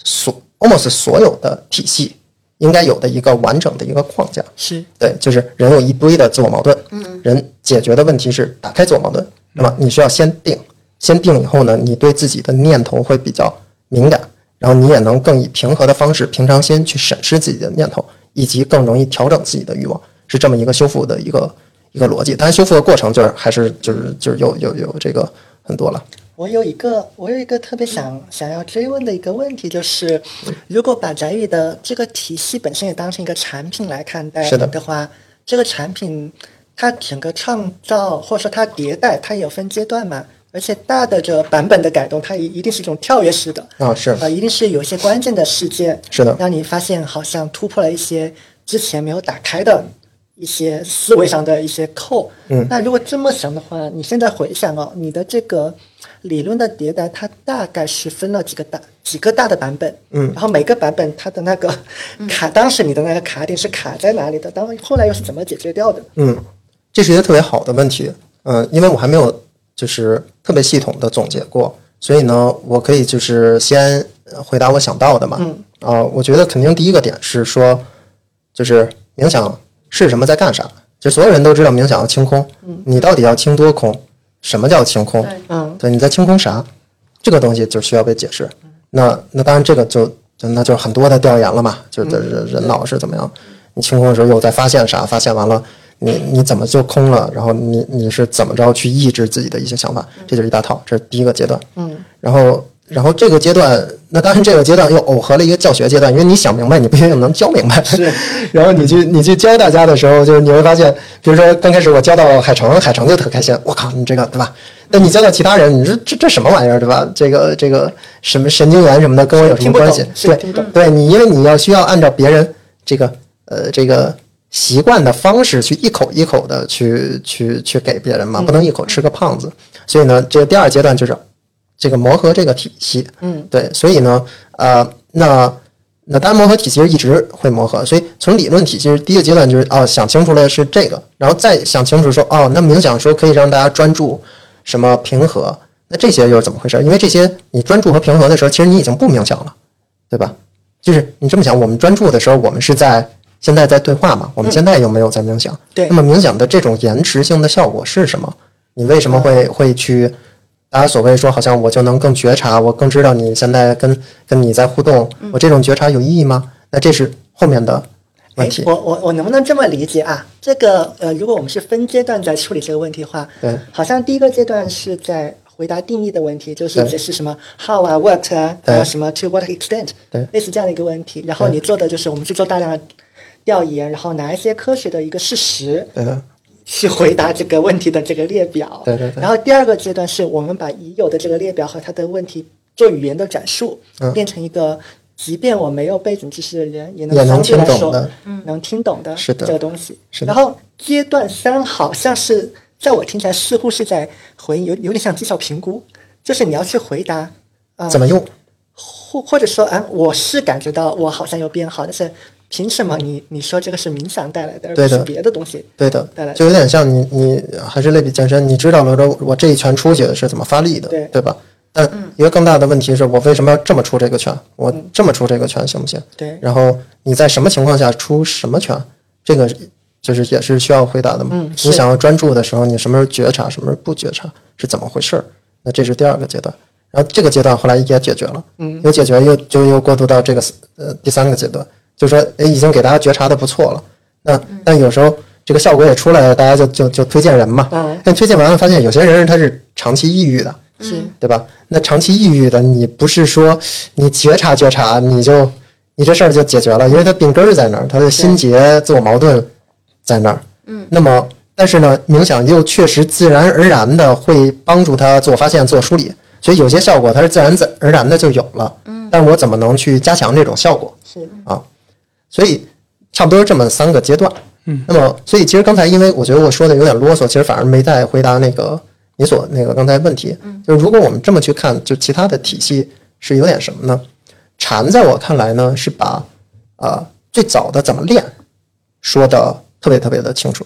所 almost 所有的体系应该有的一个完整的一个框架。是。对，就是人有一堆的自我矛盾，嗯，人解决的问题是打开自我矛盾，那么你需要先定，先定以后呢，你对自己的念头会比较敏感，然后你也能更以平和的方式、平常心去审视自己的念头，以及更容易调整自己的欲望，是这么一个修复的一个一个逻辑。当然，修复的过程就是还是就是就是有有有这个很多了。我有一个，我有一个特别想想要追问的一个问题，就是如果把宅宇的这个体系本身也当成一个产品来看待是的的话，这个产品它整个创造或者说它迭代，它也有分阶段嘛，而且大的这个版本的改动，它一一定是一种跳跃式的，啊，是呃，一定是有一些关键的事件，是的让你发现好像突破了一些之前没有打开的一些思维上的一些扣。嗯那如果这么想的话，你现在回想哦，你的这个理论的迭代，它大概是分了几个大几个大的版本，嗯然后每个版本它的那个卡，当时你的那个卡点是卡在哪里的？当后来又是怎么解决掉的？嗯，这是一个特别好的问题。嗯、因为我还没有就是特别系统的总结过，所以呢，我可以就是先呃回答我想到的嘛。嗯啊、我觉得肯定第一个点是说，就是冥想是什么，在干啥？就所有人都知道冥想要清空，你到底要清多空？什么叫清空？嗯对，你在清空啥？这个东西就需要被解释。那那当然，这个就就那就很多的调研了嘛，就是人人脑是怎么样？你清空的时候又在发现啥？发现完了，你你怎么就空了？然后你你是怎么着去抑制自己的一些想法？这就是一大套，这是第一个阶段。嗯，然后然后这个阶段，那当然这个阶段又耦合了一个教学阶段，因为你想明白，你不一定能教明白。是，然后你去你去教大家的时候，就是你会发现，比如说刚开始我教到海城，海城就特开心，我靠，你这个对吧？但你教到其他人，你说这这什么玩意儿，对吧？这个这个什么神经元什么的，跟我有什么关系？对对，你因为你要需要按照别人这个呃这个习惯的方式去一口一口的去去去给别人嘛，不能一口吃个胖子。所以呢，这个第二阶段就是这个磨合这个体系。嗯，对，所以呢，呃，那那当然磨合体系是一直会磨合，所以从理论体系第一个阶段就是哦，想清楚了是这个，然后再想清楚说哦，那冥想说可以让大家专注什么平和，那这些又是怎么回事？因为这些你专注和平和的时候，其实你已经不冥想了，对吧？就是你这么想，我们专注的时候，我们是在现在在对话嘛，我们现在有没有在冥想。对那么冥想的这种延迟性的效果是什么？你为什么会会去？大家所谓说，好像我就能更觉察，我更知道你现在跟跟你在互动，我这种觉察有意义吗？那这是后面的问题。哎我我我能不能这么理解啊？这个呃，如果我们是分阶段在处理这个问题的话，对，好像第一个阶段是在回答定义的问题，就是对解释什么 how 啊 what 啊，还有什么 to what extent，对类似这样的一个问题。然后你做的就是我们去做大量的调研，然后拿一些科学的一个事实对的，去回答这个问题的这个列表。对对对。然后第二个阶段是我们把已有的这个列表和它的问题做语言的转述，嗯。变成一个即便我没有背景知识的人也能也能相对来说听懂的。能听懂的是的。这个东西。是的。然后阶段三好像是在我听起来似乎是在回应，有有点像绩效评估，就是你要去回答啊、怎么用？或或者说，啊，我是感觉到我好像有变好，但是凭什么你你说这个是冥想带来的，而不是别的东西？对的带来，就有点像你你还是类比健身，你知道了说我这一拳出去是怎么发力的，对对吧？但一个更大的问题是我为什么要这么出这个拳？我这么出这个拳行不行？对然后你在什么情况下出什么拳？这个就是也是需要回答的嘛。你想要专注的时候，你什么时候觉察，什么时候不觉察，是怎么回事儿？那这是第二个阶段。然后这个阶段后来也解决了，嗯，有解决又就又过渡到这个呃第三个阶段，就是说哎已经给大家觉察的不错了。那但有时候这个效果也出来了，大家就就就推荐人嘛。嗯但推荐完了发现有些人他是长期抑郁的，是对吧？那长期抑郁的，你不是说你觉察觉察，你就你这事儿就解决了，因为他病根儿在那儿，他的心结、自我矛盾在那儿。嗯，那么但是呢，冥想又确实自然而然的会帮助他自我发现、自我梳理，所以有些效果它是自然自而然的就有了。嗯，但我怎么能去加强这种效果？是啊，所以差不多这么三个阶段。嗯，那么所以其实刚才因为我觉得我说的有点啰嗦，其实反而没在回答那个你所那个刚才问题。嗯，就是如果我们这么去看，就其他的体系是有点什么呢？禅在我看来呢，是把啊、最早的怎么练说的特别特别的清楚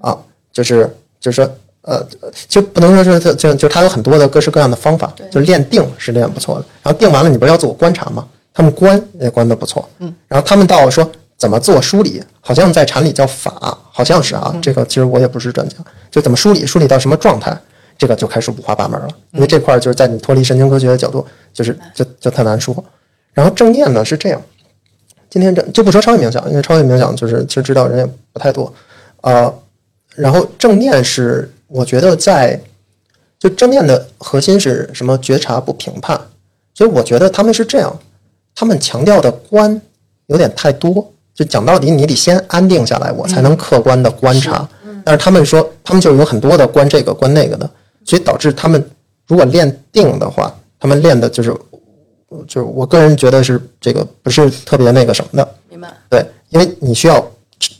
啊，就是就是说。呃，其实不能说是特就就它有很多的各式各样的方法，就是练定是练不错的。然后定完了，你不是要自我观察吗？他们关也关的不错，嗯。然后他们到说怎么自我梳理，好像在禅里叫法，好像是啊。这个其实我也不是专家，就怎么梳理，梳理到什么状态，这个就开始五花八门了。因为这块儿就是在你脱离神经科学的角度，就是就就太难说。然后正念呢是这样，今天这就不说超越冥想，因为超越冥想就是其实知道人也不太多，呃，然后正念是我觉得在就正念的核心是什么？觉察不评判，所以我觉得他们是这样，他们强调的观有点太多，就讲到底你得先安定下来，我才能客观的观察。但是他们说他们就有很多的观这个观那个的，所以导致他们如果练定的话，他们练的就是就是我个人觉得是这个不是特别那个什么的。明白？对，因为你需要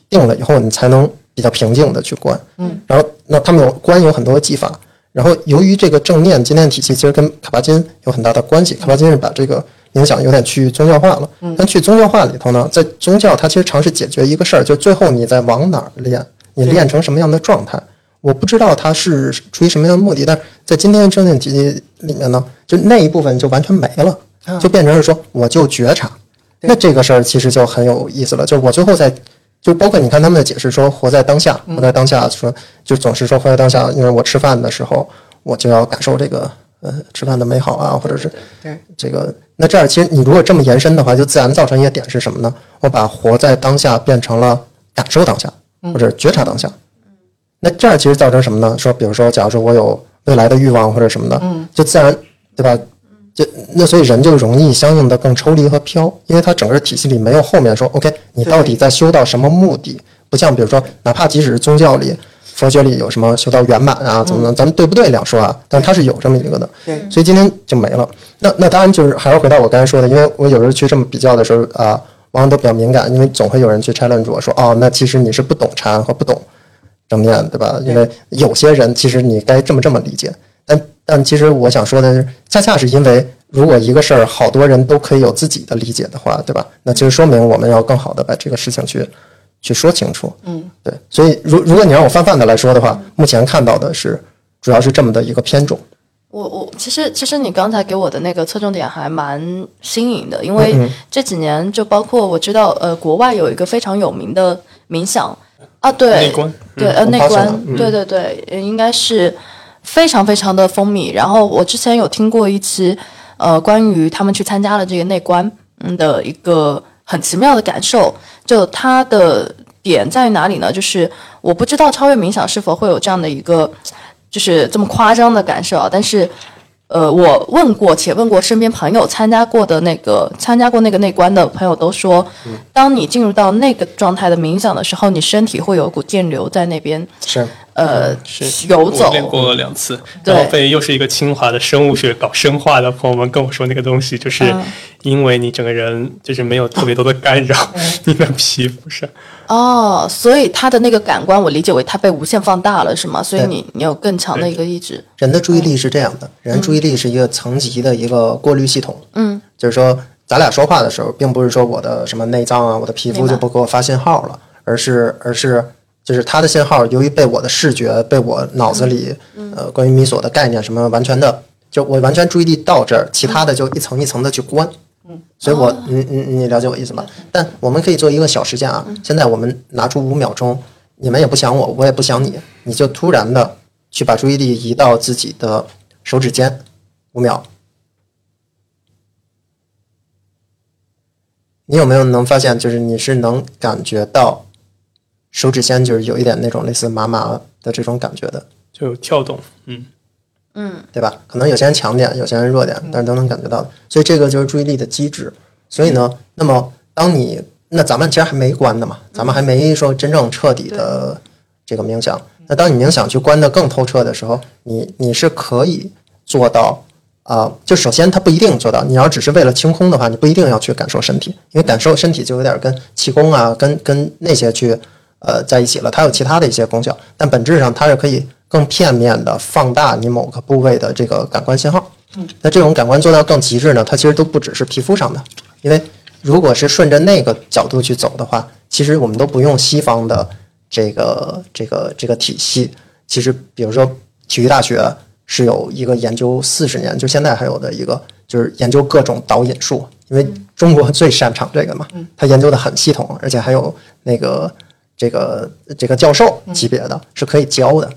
定了以后，你才能比较平静的去观。嗯，然后那他们有观有很多技法，然后由于这个正念今天体系其实跟卡巴金有很大的关系，卡巴金是把这个冥想有点趋于宗教化了。嗯，但去宗教化里头呢，在宗教它其实尝试解决一个事儿，就最后你在往哪儿练，你练成什么样的状态。我不知道它是出于什么样的目的，但是在今天的正念体系里面呢，就那一部分就完全没了，就变成是说我就觉察，那这个事儿其实就很有意思了。就是我最后在，就包括你看他们的解释说活在当下，活在当下说就总是说活在当下，因为我吃饭的时候我就要感受这个呃吃饭的美好啊，或者是对这个。那这样其实你如果这么延伸的话，就自然造成一个点是什么呢？我把活在当下变成了感受当下。或者觉察当下。那这样其实造成什么呢？说，比如说，假如说我有未来的欲望或者什么的，就自然，对吧？就那所以人就容易相应的更抽离和飘，因为它整个体系里没有后面说 OK，你到底在修到什么目的？不像比如说，哪怕即使是宗教里、佛学里有什么修到圆满啊，怎么怎么，咱们对不对两说啊？但是它是有这么一个的，对所以今天就没了。那那当然就是还是回到我刚才说的，因为我有时候去这么比较的时候啊，往往都比较敏感，因为总会有人去 challenge 我说，哦，那其实你是不懂禅和不懂正念，对吧？因为有些人其实你该这么这么理解，但但其实我想说的是，恰恰是因为如果一个事儿好多人都可以有自己的理解的话，对吧？那其实说明我们要更好的把这个事情去去说清楚。嗯，对。所以如如果你让我泛泛的来说的话，目前看到的是主要是这么的一个偏重。我我其实其实你刚才给我的那个侧重点还蛮新颖的，因为这几年就包括我知道呃国外有一个非常有名的冥想啊，对内观对呃内观，对对对，呃应该是非常非常的风靡。然后我之前有听过一期呃关于他们去参加了这个内观嗯的一个很奇妙的感受，就它的点在于哪里呢？就是我不知道超越冥想是否会有这样的一个。就是这么夸张的感受啊！但是，呃，我问过且问过身边朋友参加过的那个参加过那个内观的朋友都说，当你进入到那个状态的冥想的时候，你身体会有一股电流在那边是呃是游走我。练过两次，对然后被又是一个清华的生物学搞生化的朋友们跟我说，那个东西就是嗯因为你整个人就是没有特别多的干扰，你的皮肤上。哦，所以他的那个感官，我理解为他被无限放大了，是吗？所以你你有更强的一个意志。人的注意力是这样的，人注意力是一个层级的一个过滤系统。嗯，就是说，咱俩说话的时候，并不是说我的什么内脏啊，我的皮肤就不给我发信号了，而是而是就是它的信号，由于被我的视觉、被我脑子里、呃关于米索的概念什么完全的，就我完全注意力到这儿，其他的就一层一层的去关。所以我，你你你了解我意思吗？但我们可以做一个小实践啊。现在我们拿出五秒钟，你们也不想我，我也不想你，你就突然的去把注意力移到自己的手指尖，五秒。你有没有能发现，就是你是能感觉到手指尖就是有一点那种类似麻麻的这种感觉的，就有跳动，嗯嗯，对吧？可能有些人强点，有些人弱点，但是都能感觉到的。所以这个就是注意力的机制。所以呢，那么当你那咱们其实还没关的嘛，咱们还没说真正彻底的这个冥想。那当你冥想去关的更透彻的时候，你你是可以做到啊、就首先它不一定做到。你要只是为了清空的话，你不一定要去感受身体，因为感受身体就有点跟气功啊，跟跟那些去呃在一起了。它有其他的一些功效，但本质上它是可以更片面的放大你某个部位的这个感官信号。那这种感官做到更极致呢，它其实都不只是皮肤上的，因为如果是顺着那个角度去走的话，其实我们都不用西方的这个这个这个体系。其实，比如说体育大学是有一个研究四十年，就现在还有的一个，就是研究各种导引术，因为中国最擅长这个嘛，他研究的很系统，而且还有那个这个这个教授级别的，是可以教的。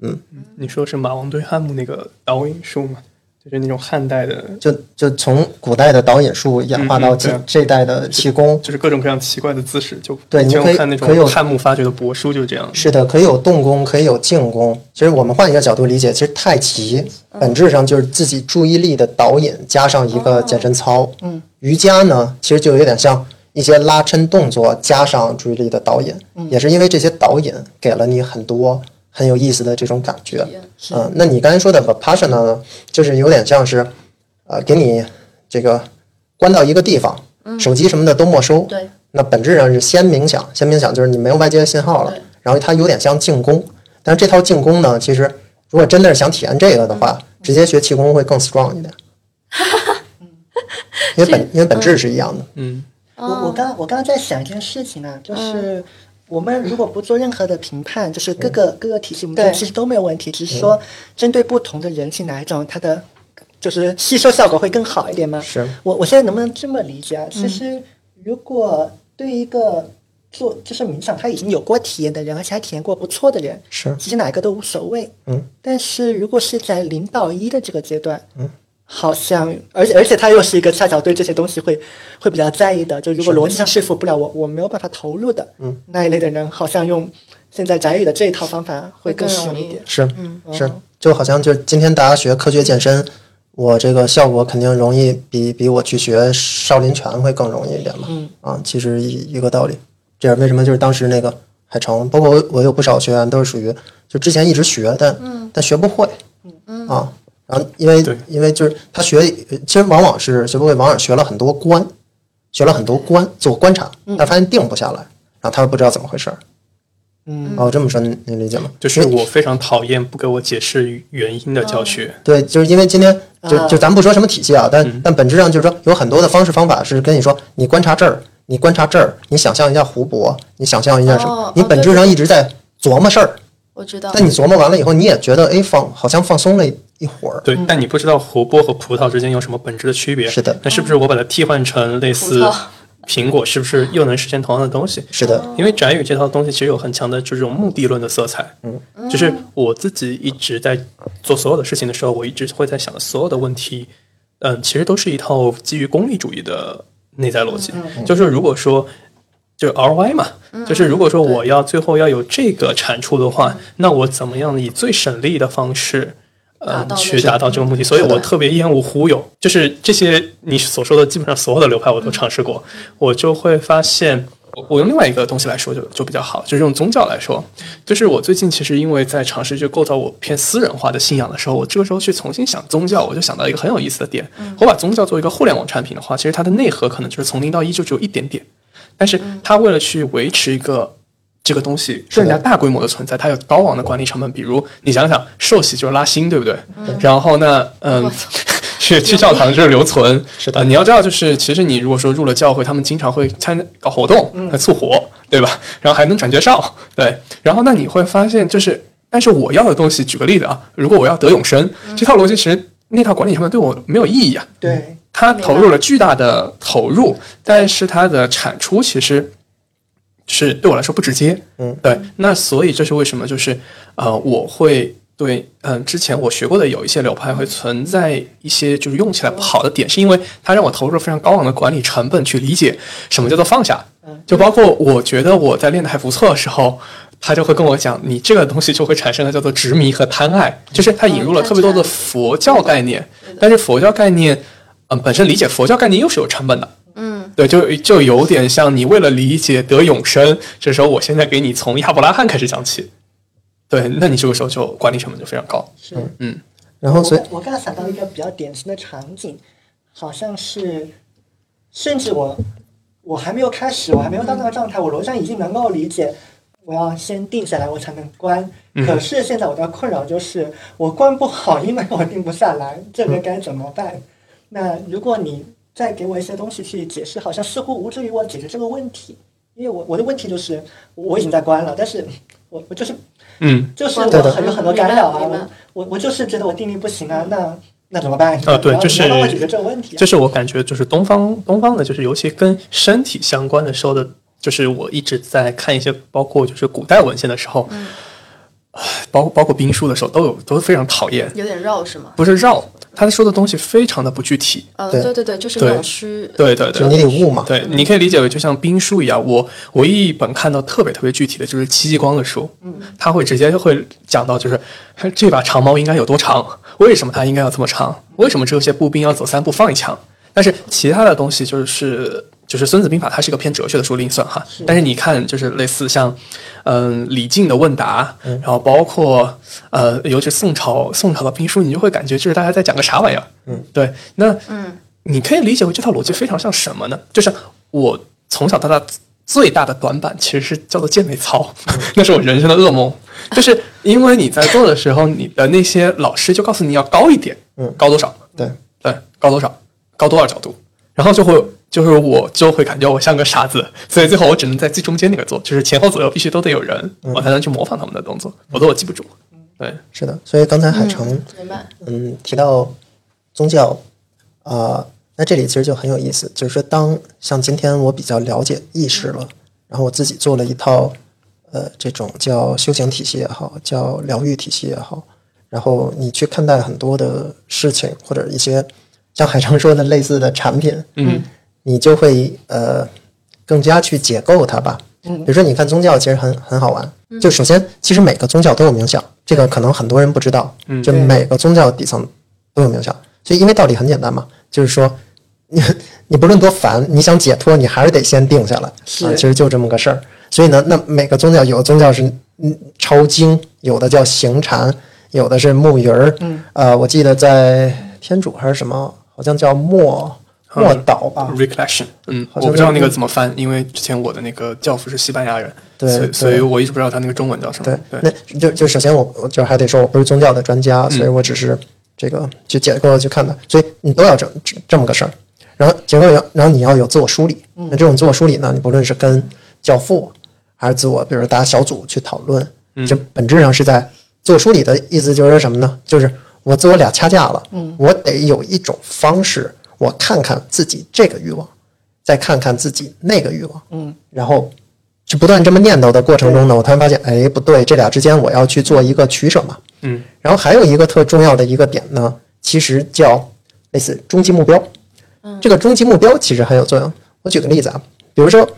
嗯你说是马王堆汉墓那个导引术吗？就是那种汉代的，就就从古代的导引术演化到这这代的气功，就是各种各样奇怪的姿势。就对你可以看那种汉墓发掘的帛书就是这样。是的，可以有动功，可以有静功。其实我们换一个角度理解，其实太极本质上就是自己注意力的导引加上一个健身操。嗯，瑜伽呢，其实就有点像一些拉伸动作加上注意力的导引，也是因为这些导引给了你很多很有意思的这种感觉。嗯，那你刚才说的 vipassana 呢，就是有点像是，呃，给你这个关到一个地方，手机什么的都没收。对，那本质上是先冥想，先冥想就是你没有外界的信号了，然后它有点像静功，但是这套静功呢，其实如果真的是想体验这个的话，直接学气功会更 strong 一点，因为本因为本质是一样的。嗯，我我刚我刚刚在想一件事情啊，就是我们如果不做任何的评判，就是各个各个体系我们对其实都没有问题，只是说针对不同的人群哪一种它的就是吸收效果会更好一点吗？是。我我现在能不能这么理解啊？其实如果对一个做就是冥想他已经有过体验的人，而且还体验过不错的人，是。其实哪一个都无所谓。嗯，但是如果是在零到一的这个阶段，嗯，好像，而且而且他又是一个恰巧对这些东西会会比较在意的，就如果逻辑上说服不了我，我没有办法投入的，嗯，那一类的人，好像用现在宅宇的这一套方法会更容易一点。是是，就好像就今天大家学科学健身，我这个效果肯定容易比比我去学少林拳会更容易一点嘛。嗯。啊，其实一一个道理。这样为什么就是当时那个海城，包括我我有不少学员都是属于就之前一直学，但但学不会，嗯。啊，然后因为对因为就是他学，其实往往是学不会，往往学了很多观，学了很多观做观察，但发现定不下来，然后他又不知道怎么回事儿。嗯，哦，这么说您您理解吗？就是我非常讨厌不给我解释原因的教学。对，就是因为今天就啊就咱不说什么体系啊，但但本质上就是说有很多的方式方法是跟你说，你观察这儿，你观察这儿，你想象一下湖泊，你想象一下什么哦，你本质上一直在琢磨事儿，我知道。但你琢磨完了以后，你也觉得哎放好像放松了一一会儿。对，但你不知道湖泊和葡萄之间有什么本质的区别。是的那是不是我把它替换成类似苹果，是不是又能实现同样的东西？是的，因为翟宇这套东西其实有很强的这种目的论的色彩。嗯，就是我自己一直在做所有的事情的时候，我一直会在想所有的问题，嗯，其实都是一套基于功利主义的内在逻辑。就是如果说。就是 RY 嘛，就是如果说我要最后要有这个产出的话，那我怎么样以最省力的方式，呃，去达到这个目的？所以我特别厌恶忽悠，就是这些你所说的基本上所有的流派我都尝试过，我就会发现。我我用另外一个东西来说就就比较好，就是用宗教来说，就是我最近其实因为在尝试去构造我偏私人化的信仰的时候，我这个时候去重新想宗教，我就想到一个很有意思的点。我把宗教作为一个互联网产品的话，其实它的内核可能就是从零到一就只有一点点，但是它为了去维持一个这个东西更加大规模的存在，它有高昂的管理成本。比如你想想，受洗就是拉新，对不对？然后呢，嗯。去去 教堂就是留存，是的呃，你要知道，就是其实你如果说入了教会，他们经常会参搞活动，来促活，对吧？然后还能转介绍，对。然后那你会发现，就是，但是我要的东西，举个例子啊，如果我要得永生，这套逻辑其实那套管理成本对我没有意义啊。对，它投入了巨大的投入，但是它的产出其实是对我来说不直接。嗯，对。那所以这是为什么？就是呃，我会对嗯、之前我学过的有一些流派会存在一些就是用起来不好的点，是因为它让我投入了非常高昂的管理成本去理解什么叫做放下。就包括我觉得我在练的还不错的时候。他就会跟我讲，你这个东西就会产生了叫做执迷和贪爱，就是他引入了特别多的佛教概念，但是佛教概念，嗯，本身理解佛教概念又是有成本的，嗯，对，就就有点像你为了理解得永生，这时候我现在给你从亚伯拉罕开始讲起，对，那你这个时候就管理成本就非常高，是。嗯然后所以我我刚才想到一个比较典型的场景，好像是，甚至我我还没有开始，我还没有到那个状态，我逻辑上已经能够理解，我要先定下来，我才能关。可是现在我的困扰就是我关不好，因为我定不下来，这个该怎么办？那如果你再给我一些东西去解释，好像似乎无助于我解决这个问题，因为我我的问题就是我已经在关了，但是我我就是嗯，就是我的很有很多干扰啊，我我我就是觉得我定力不行啊，那那怎么办？啊对就是帮我解决这个问题啊、这是我感觉就是东方东方的，就是尤其跟身体相关的时候的，就是我一直在看一些包括就是古代文献的时候，唉包包括兵书的时候都有都非常讨厌，有点绕是吗？不是绕，他说的东西非常的不具体，呃，对对对对，就是对那种虚，对对对就是，你得悟嘛。对，你可以理解为就像兵书一样，我唯一一本看到特别特别具体的就是戚继光的书，嗯，他会直接会讲到，就是这把长矛应该有多长，为什么它应该要这么长，为什么这些步兵要走三步放一枪，但是其他的东西就是就是《孙子兵法》，它是一个偏哲学的书，另算哈。但是你看，就是类似像，嗯、李靖的问答，然后包括呃，尤其是宋朝宋朝的兵书，你就会感觉就是大家在讲个啥玩意儿。嗯，对，那嗯，你可以理解为这套逻辑非常像什么呢？就是我从小到大最大的短板其实是叫做健美操，那是我人生的噩梦。就是因为你在做的时候，你的那些老师就告诉你要高一点，嗯高多少？对，对，高多少？高多少角度？然后就会就是我就会感觉我像个傻子，所以最后我只能在最中间那个做，就是前后左右必须都得有人，我才能去模仿他们的动作，否则我记不住。对，是的。所以刚才海城明白。嗯提到宗教啊、那这里其实就很有意思，就是说当像今天我比较了解意识了，然后我自己做了一套呃这种叫修行体系也好，叫疗愈体系也好。然然后你去看待很多的事情，或者一些像海城说的类似的产品，嗯，你就会呃更加去解构它吧。比如说，你看宗教其实很很好玩。就首先，其实每个宗教都有冥想，这个可能很多人不知道。嗯就每个宗教底层都有冥想，所以因为道理很简单嘛，就是说，你你不论多烦，你想解脱，你还是得先定下来。是啊，其实就这么个事儿。所以呢，那每个宗教有的宗教是嗯抄经，有的叫行禅，有的是木鱼儿。嗯，呃，我记得在天主还是什么，好像叫默默祷吧。recollection，嗯，我不知道那个怎么翻，因为之前我的那个教父是西班牙人，对对所以我一直不知道他那个中文叫什么。对，那就就首先我我就还得说，我不是宗教的专家，所以我只是这个去解构去看的，所以你都要这这这么个事儿。然后结构要，然后你要有自我梳理。那这种自我梳理呢，你不论是跟教父，还是自我，比如大家小组去讨论，这本质上是在自我梳理的意思就是什么呢？就是我自我俩掐架了，我得有一种方式，我看看自己这个欲望，再看看自己那个欲望，嗯，然后就不断这么念叨的过程中呢，我突然发现，哎，不对，这俩之间我要去做一个取舍嘛。嗯，然后还有一个特重要的一个点呢，其实叫类似终极目标。嗯，这个终极目标其实很有作用。我举个例子啊，比如说，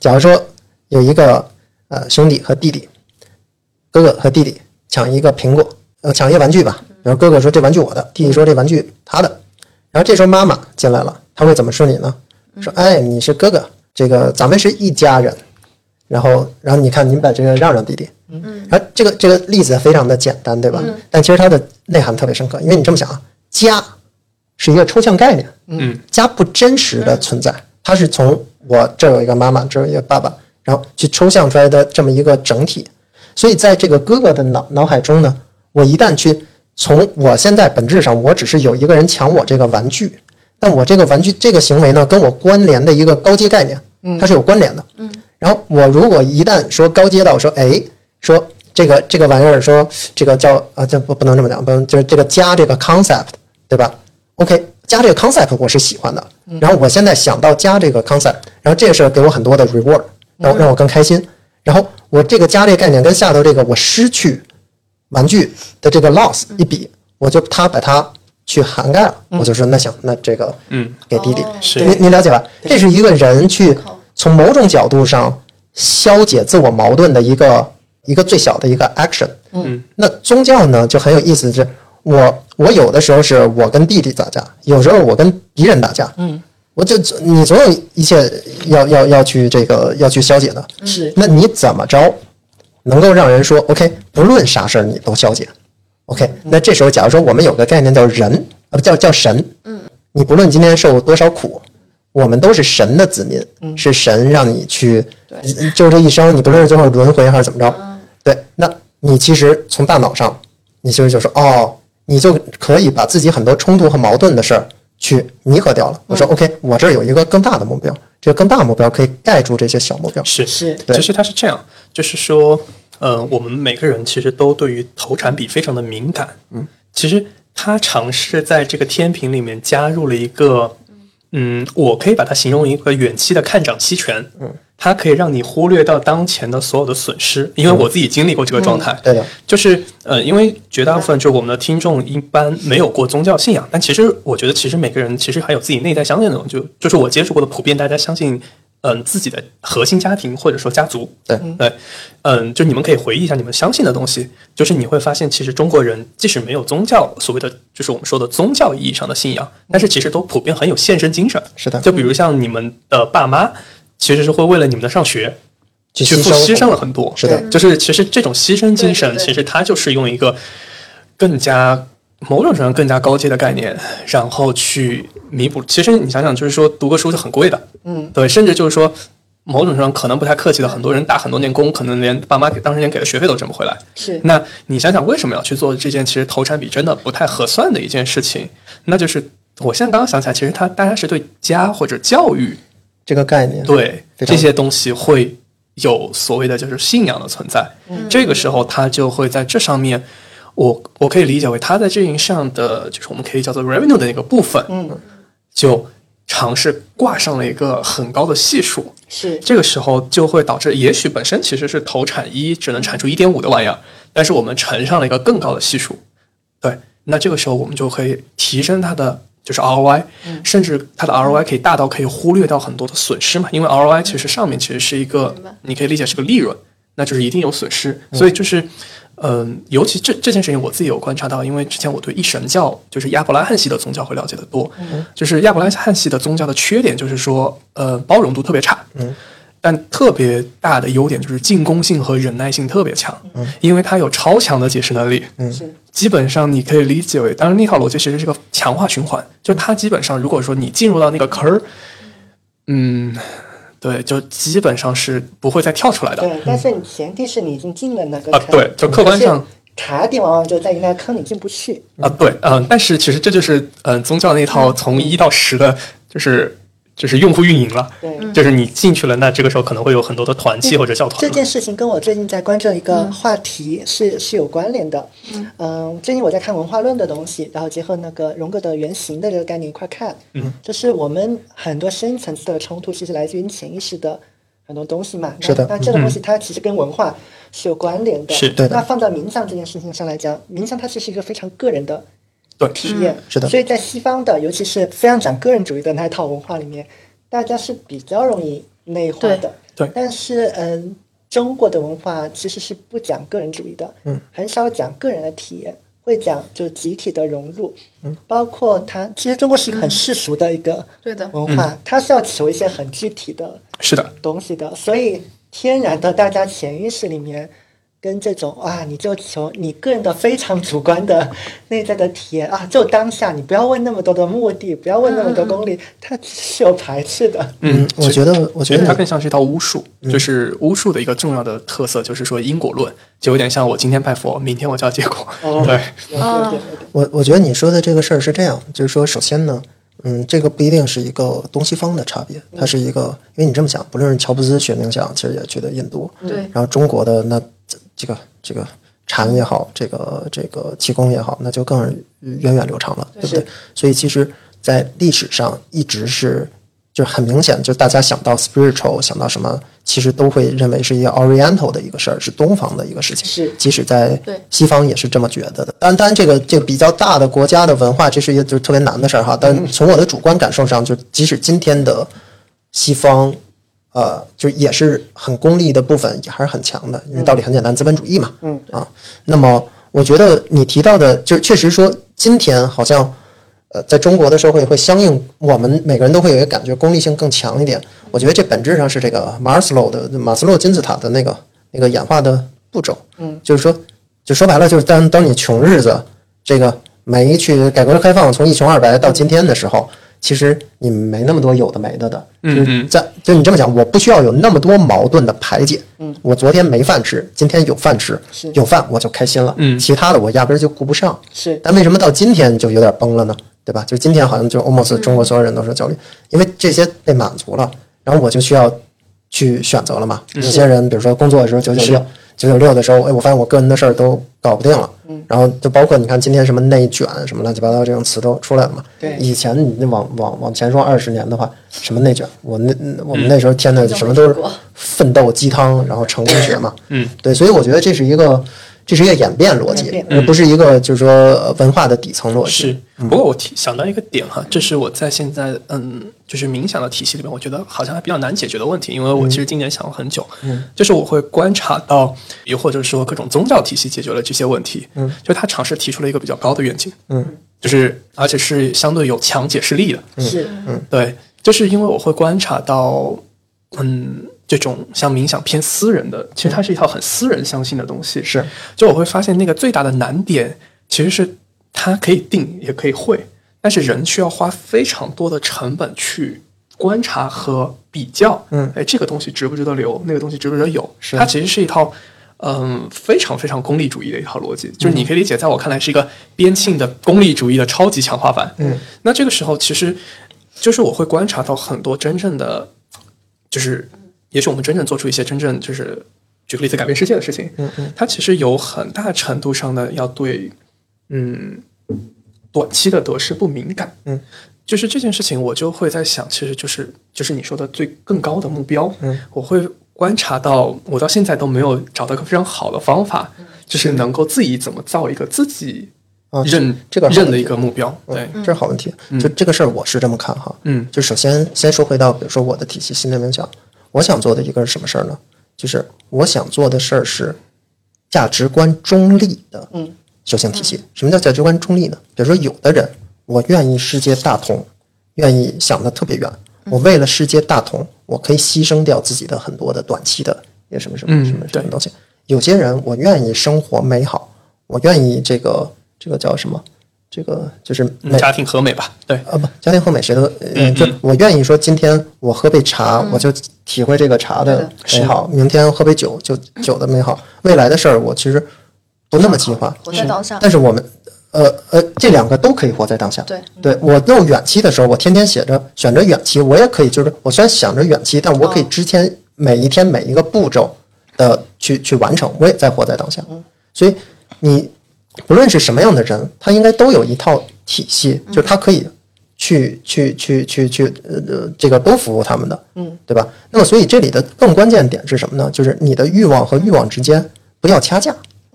假如说有一个呃兄弟和弟弟，哥哥和弟弟抢一个苹果，呃，抢一个玩具吧。然后哥哥说这玩具我的，弟弟说这玩具他的。然后这时候妈妈进来了，他会怎么说你呢？说，哎，你是哥哥，这个咱们是一家人。然后，然后你看，您把这个让让弟弟，嗯，然后这个这个例子非常的简单，对吧？但其实它的内涵特别深刻，因为你这么想啊，家是一个抽象概念，嗯，家不真实的存在，它是从我这儿有一个妈妈，这儿有一个爸爸，然后去抽象出来的这么一个整体。所以在这个哥哥的脑脑海中呢，我一旦去从我现在本质上，我只是有一个人抢我这个玩具，但我这个玩具这个行为呢，跟我关联的一个高阶概念，它是有关联的。嗯，然后我如果一旦说高阶到说，哎，说这个这个玩意儿，说这个叫啊，这不不能这么讲，不能就是这个加这个 concept，对吧？OK，加这个 concept 我是喜欢的，然后我现在想到加这个 concept，然后这个事儿给我很多的 reward，让让我更开心。然后我这个加这个概念跟下头这个我失去玩具的这个 loss 一比，我就他把它去涵盖了，我就说那行，那这个嗯。给弟弟，是。您您了解吧？这是一个人去从某种角度上消解自我矛盾的一个一个最小的一个 action。嗯，那宗教呢就很有意思，是我我有的时候是我跟弟弟打架，有时候我跟敌人打架。嗯，我就你总有一切要要要去这个要去消解的。是。那你怎么着能够让人说 OK，不论啥事儿你都消解？OK，那这时候假如说我们有个概念叫人，呃，不叫叫神，嗯，你不论今天受多少苦，我们都是神的子民，嗯。是神让你去，就这一生，你不论是最后轮回还是怎么着，对，那你其实从大脑上，你其实就说哦，你就可以把自己很多冲突和矛盾的事儿去弥合掉了。我说 OK，我这儿有一个更大的目标，这个更大的目标可以盖住这些小目标。是是其实它是这样，就是说，呃，我们每个人其实都对于投产比非常的敏感。嗯，其实他尝试在这个天平里面加入了一个，嗯，我可以把它形容一个远期的看涨期权。嗯，它可以让你忽略到当前的所有的损失，因为我自己经历过这个状态。对的，就是呃，因为绝大部分就是我们的听众一般没有过宗教信仰，但其实我觉得，其实每个人其实还有自己内在相信的东西，就就是我接触过的普遍，大家相信。嗯，自己的核心家庭或者说家族，对对，嗯，就你们可以回忆一下你们相信的东西，就是你会发现，其实中国人即使没有宗教所谓的，就是我们说的宗教意义上的信仰，但是其实都普遍很有献身精神。是的就比如像你们的爸妈，其实是会为了你们的上学，去去付牺牲了很多。是的，就是其实这种牺牲精神，其实它就是用一个更加某种程度上更加高阶的概念，然后去弥补。其实你想想，就是说读个书是很贵的，嗯，对，甚至就是说。某种程度上可能不太客气的，很多人打很多年工，可能连爸妈给当时连给的学费都挣不回来。是那你想想，为什么要去做这件其实投产比真的不太合算的一件事情？那就是我现在刚刚想起来，其实他大家是对家或者教育这个概念，对这些东西会有所谓的就是信仰的存在。这个时候，他就会在这上面，我我可以理解为他在这一上的就是我们可以叫做 revenue 的那个部分，嗯，就尝试挂上了一个很高的系数。是这个时候就会导致，也许本身其实是投产一只能产出一点五的玩意儿，但是我们乘上了一个更高的系数，对，那这个时候我们就可以提升它的就是 ROI，、甚至它的 ROI 可以大到可以忽略掉很多的损失嘛，因为 ROI 其实上面其实是一个，你可以理解是个利润，那就是一定有损失，所以就是。嗯，尤其这这件事情我自己有观察到，因为之前我对一神教，就是亚伯拉罕系的宗教会了解的多。就是亚伯拉罕系的宗教的缺点就是说，呃，包容度特别差。嗯，但特别大的优点就是进攻性和忍耐性特别强，因为它有超强的解释能力。嗯基本上你可以理解为，当然那套逻辑其实是个强化循环，就它基本上如果说你进入到那个坑儿，嗯，对，就基本上是不会再跳出来的。对，但是你前提是你已经进了那个啊坑，对就客观上卡点往往就在于那个坑里进不去。啊，对，嗯、但是其实这就是嗯、宗教那套从一到十的，就是就是用户运营了，对，就是你进去了，那这个时候可能会有很多的团契或者校团了。这件事情跟我最近在关注的一个话题是、是有关联的。嗯最近我在看文化论的东西，然后结合那个荣格的原型的这个概念一块看。嗯，就是我们很多深层次的冲突，其实来自于潜意识的很多东西嘛。那是的那这个东西它其实跟文化是有关联的。是对的那放在冥想这件事情上来讲，冥想它其实是一个非常个人的对，体验。是的。所以在西方的，尤其是非常讲个人主义的那一套文化里面，大家是比较容易内化的。对。对。但是嗯，中国的文化其实是不讲个人主义的，嗯，很少讲个人的体验，会讲就集体的融入，嗯，包括它，其实中国是一个很世俗的一个对的。文化，它是要求一些很具体的是的，东西的，所以天然的大家潜意识里面跟这种啊，你就求你个人的非常主观的内在的体验啊，就当下，你不要问那么多的目的，不要问那么多功利，它是有排斥的。嗯，我觉得，我觉觉得它更像是一套巫术，就是巫术的一个重要的特色，就是说因果论，就有点像我今天拜佛，明天我就要结果。哦。对，我我觉得你说的这个事儿是这样，就是说，首先呢，嗯，这个不一定是一个东西方的差别，它是一个，因为你这么想，不论是乔布斯学冥想，其实也去的印度，对。然后中国的那这这个这个禅也好，这个这个气功也好，那就更源远流长了，对不对？所以其实，在历史上一直是。就是很明显，就是大家想到 spiritual，想到什么，其实都会认为是一个 Oriental 的一个事儿，是东方的一个事情。是即使在对西方也是这么觉得的。当然，当然这个这个比较大的国家的文化，这是一个就是特别难的事儿哈。但从我的主观感受上，就即使今天的西方，呃，就也是很功利的部分也还是很强的，因为道理很简单，资本主义嘛。嗯啊，那么我觉得你提到的，就确实说今天好像。呃，在中国的社会会相应，我们每个人都会有一个感觉，功利性更强一点。我觉得这本质上是这个马斯洛的马斯洛金字塔的那个那个演化的步骤。嗯，就是说，就说白了，就是当当你穷日子，这个没去改革开放，从一穷二白到今天的时候，其实你没那么多有的没的的。嗯就是在就你这么讲，我不需要有那么多矛盾的排解。嗯，我昨天没饭吃，今天有饭吃，有饭我就开心了。嗯其他的我压根儿就顾不上。是但为什么到今天就有点崩了呢？对吧？就今天好像就 almost 中国所有人都是焦虑，因为这些被满足了，然后我就需要去选择了嘛。有些人比如说工作的时候九九六，九九六的时候，哎，我发现我个人的事儿都搞不定了。然后就包括你看今天什么内卷什么乱七八糟这种词都出来了嘛。对以前你那往往往前说二十年的话，什么内卷，我那我们那时候天呐，什么都是奋斗鸡汤，然后成功学嘛。嗯，对，所以我觉得这是一个这是一个演变逻辑，而不是一个就是说呃文化的底层逻辑。是。不过我提想到一个点哈，这是我在现在嗯，就是冥想的体系里面，我觉得好像还比较难解决的问题，因为我其实今年想了很久，嗯，就是我会观察到，又或者说各种宗教体系解决了这些问题，嗯，就他尝试提出了一个比较高的愿景，嗯，就是而且是相对有强解释力的，是嗯。对，就是因为我会观察到，嗯，这种像冥想偏私人的，其实它是一套很私人相信的东西。是，就我会发现那个最大的难点其实是它可以定也可以会，但是人需要花非常多的成本去观察和比较。嗯，哎，这个东西值不值得留？那个东西值不值得有？是它其实是一套。嗯，非常非常功利主义的一套逻辑，就是你可以理解，在我看来是一个边沁的功利主义的超级强化版。嗯，那这个时候其实就是我会观察到很多真正的，就是也许我们真正做出一些真正就是举个例子改变世界的事情，嗯嗯，它其实有很大程度上的要对嗯短期的得失不敏感，嗯，就是这件事情我就会在想，其实就是就是你说的最更高的目标，嗯，我会观察到，我到现在都没有找到一个非常好的方法，就是能够自己怎么造一个自己啊认、这个认的一个目标。对，这是好问题。就这个事儿，我是这么看哈。嗯。就首先先说回到，比如说我的体系心灵冥想，我想做的一个是什么事儿呢？就是我想做的事儿是价值观中立的嗯修行体系。什么叫价值观中立呢？比如说，有的人我愿意世界大同，愿意想的特别远，我为了世界大同，我可以牺牲掉自己的很多的短期的也什么什么嗯什么什么东西。有些人我愿意生活美好，我愿意这个这个叫什么？这个就是家庭和美吧。对，啊不，家庭和美谁都，呃，嗯就我愿意说，今天我喝杯茶，我就体会这个茶的美好；明天喝杯酒，就酒的美好。未来的事儿，我其实不那么计划，活在当下。但是我们，呃呃，这两个都可以活在当下。对，对我有远期的时候，我天天写着选择远期，我也可以，就是我虽然想着远期，但我可以之前每一天每一个步骤的去去完成，我也在活在当下。所以你不论是什么样的人，他应该都有一套体系，就是他可以去去去去去呃这个都服务他们的，嗯，对吧？那么所以这里的更关键点是什么呢？就是你的欲望和欲望之间不要掐架，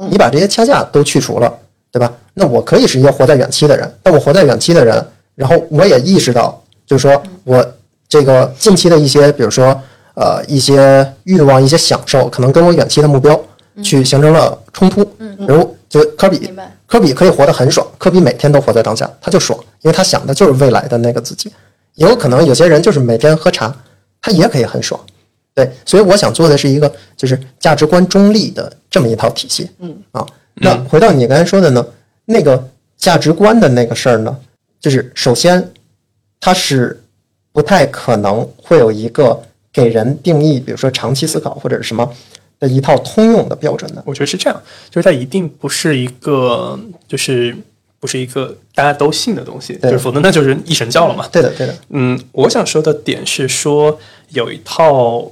你把这些掐架都去除了，对吧？那我可以是一个活在远期的人，但我活在远期的人，然后我也意识到，就是说我这个近期的一些，比如说呃一些欲望、一些享受，可能跟我远期的目标去形成了冲突。嗯，比如就科比，科比可以活得很爽，科比每天都活在当下，他就爽，因为他想的就是未来的那个自己。也有可能有些人就是每天喝茶，他也可以很爽。对，所以我想做的是一个就是价值观中立的这么一套体系。嗯啊，那回到你刚才说的呢，那个价值观的那个事儿呢，就是首先它是不太可能会有一个给人定义，比如说长期思考或者是什么的一套通用的标准呢。我觉得是这样，就是它一定不是一个，就是不是一个大家都信的东西，就是否则那就是一神教了嘛。对的，对的，嗯，我想说的点是说，有一套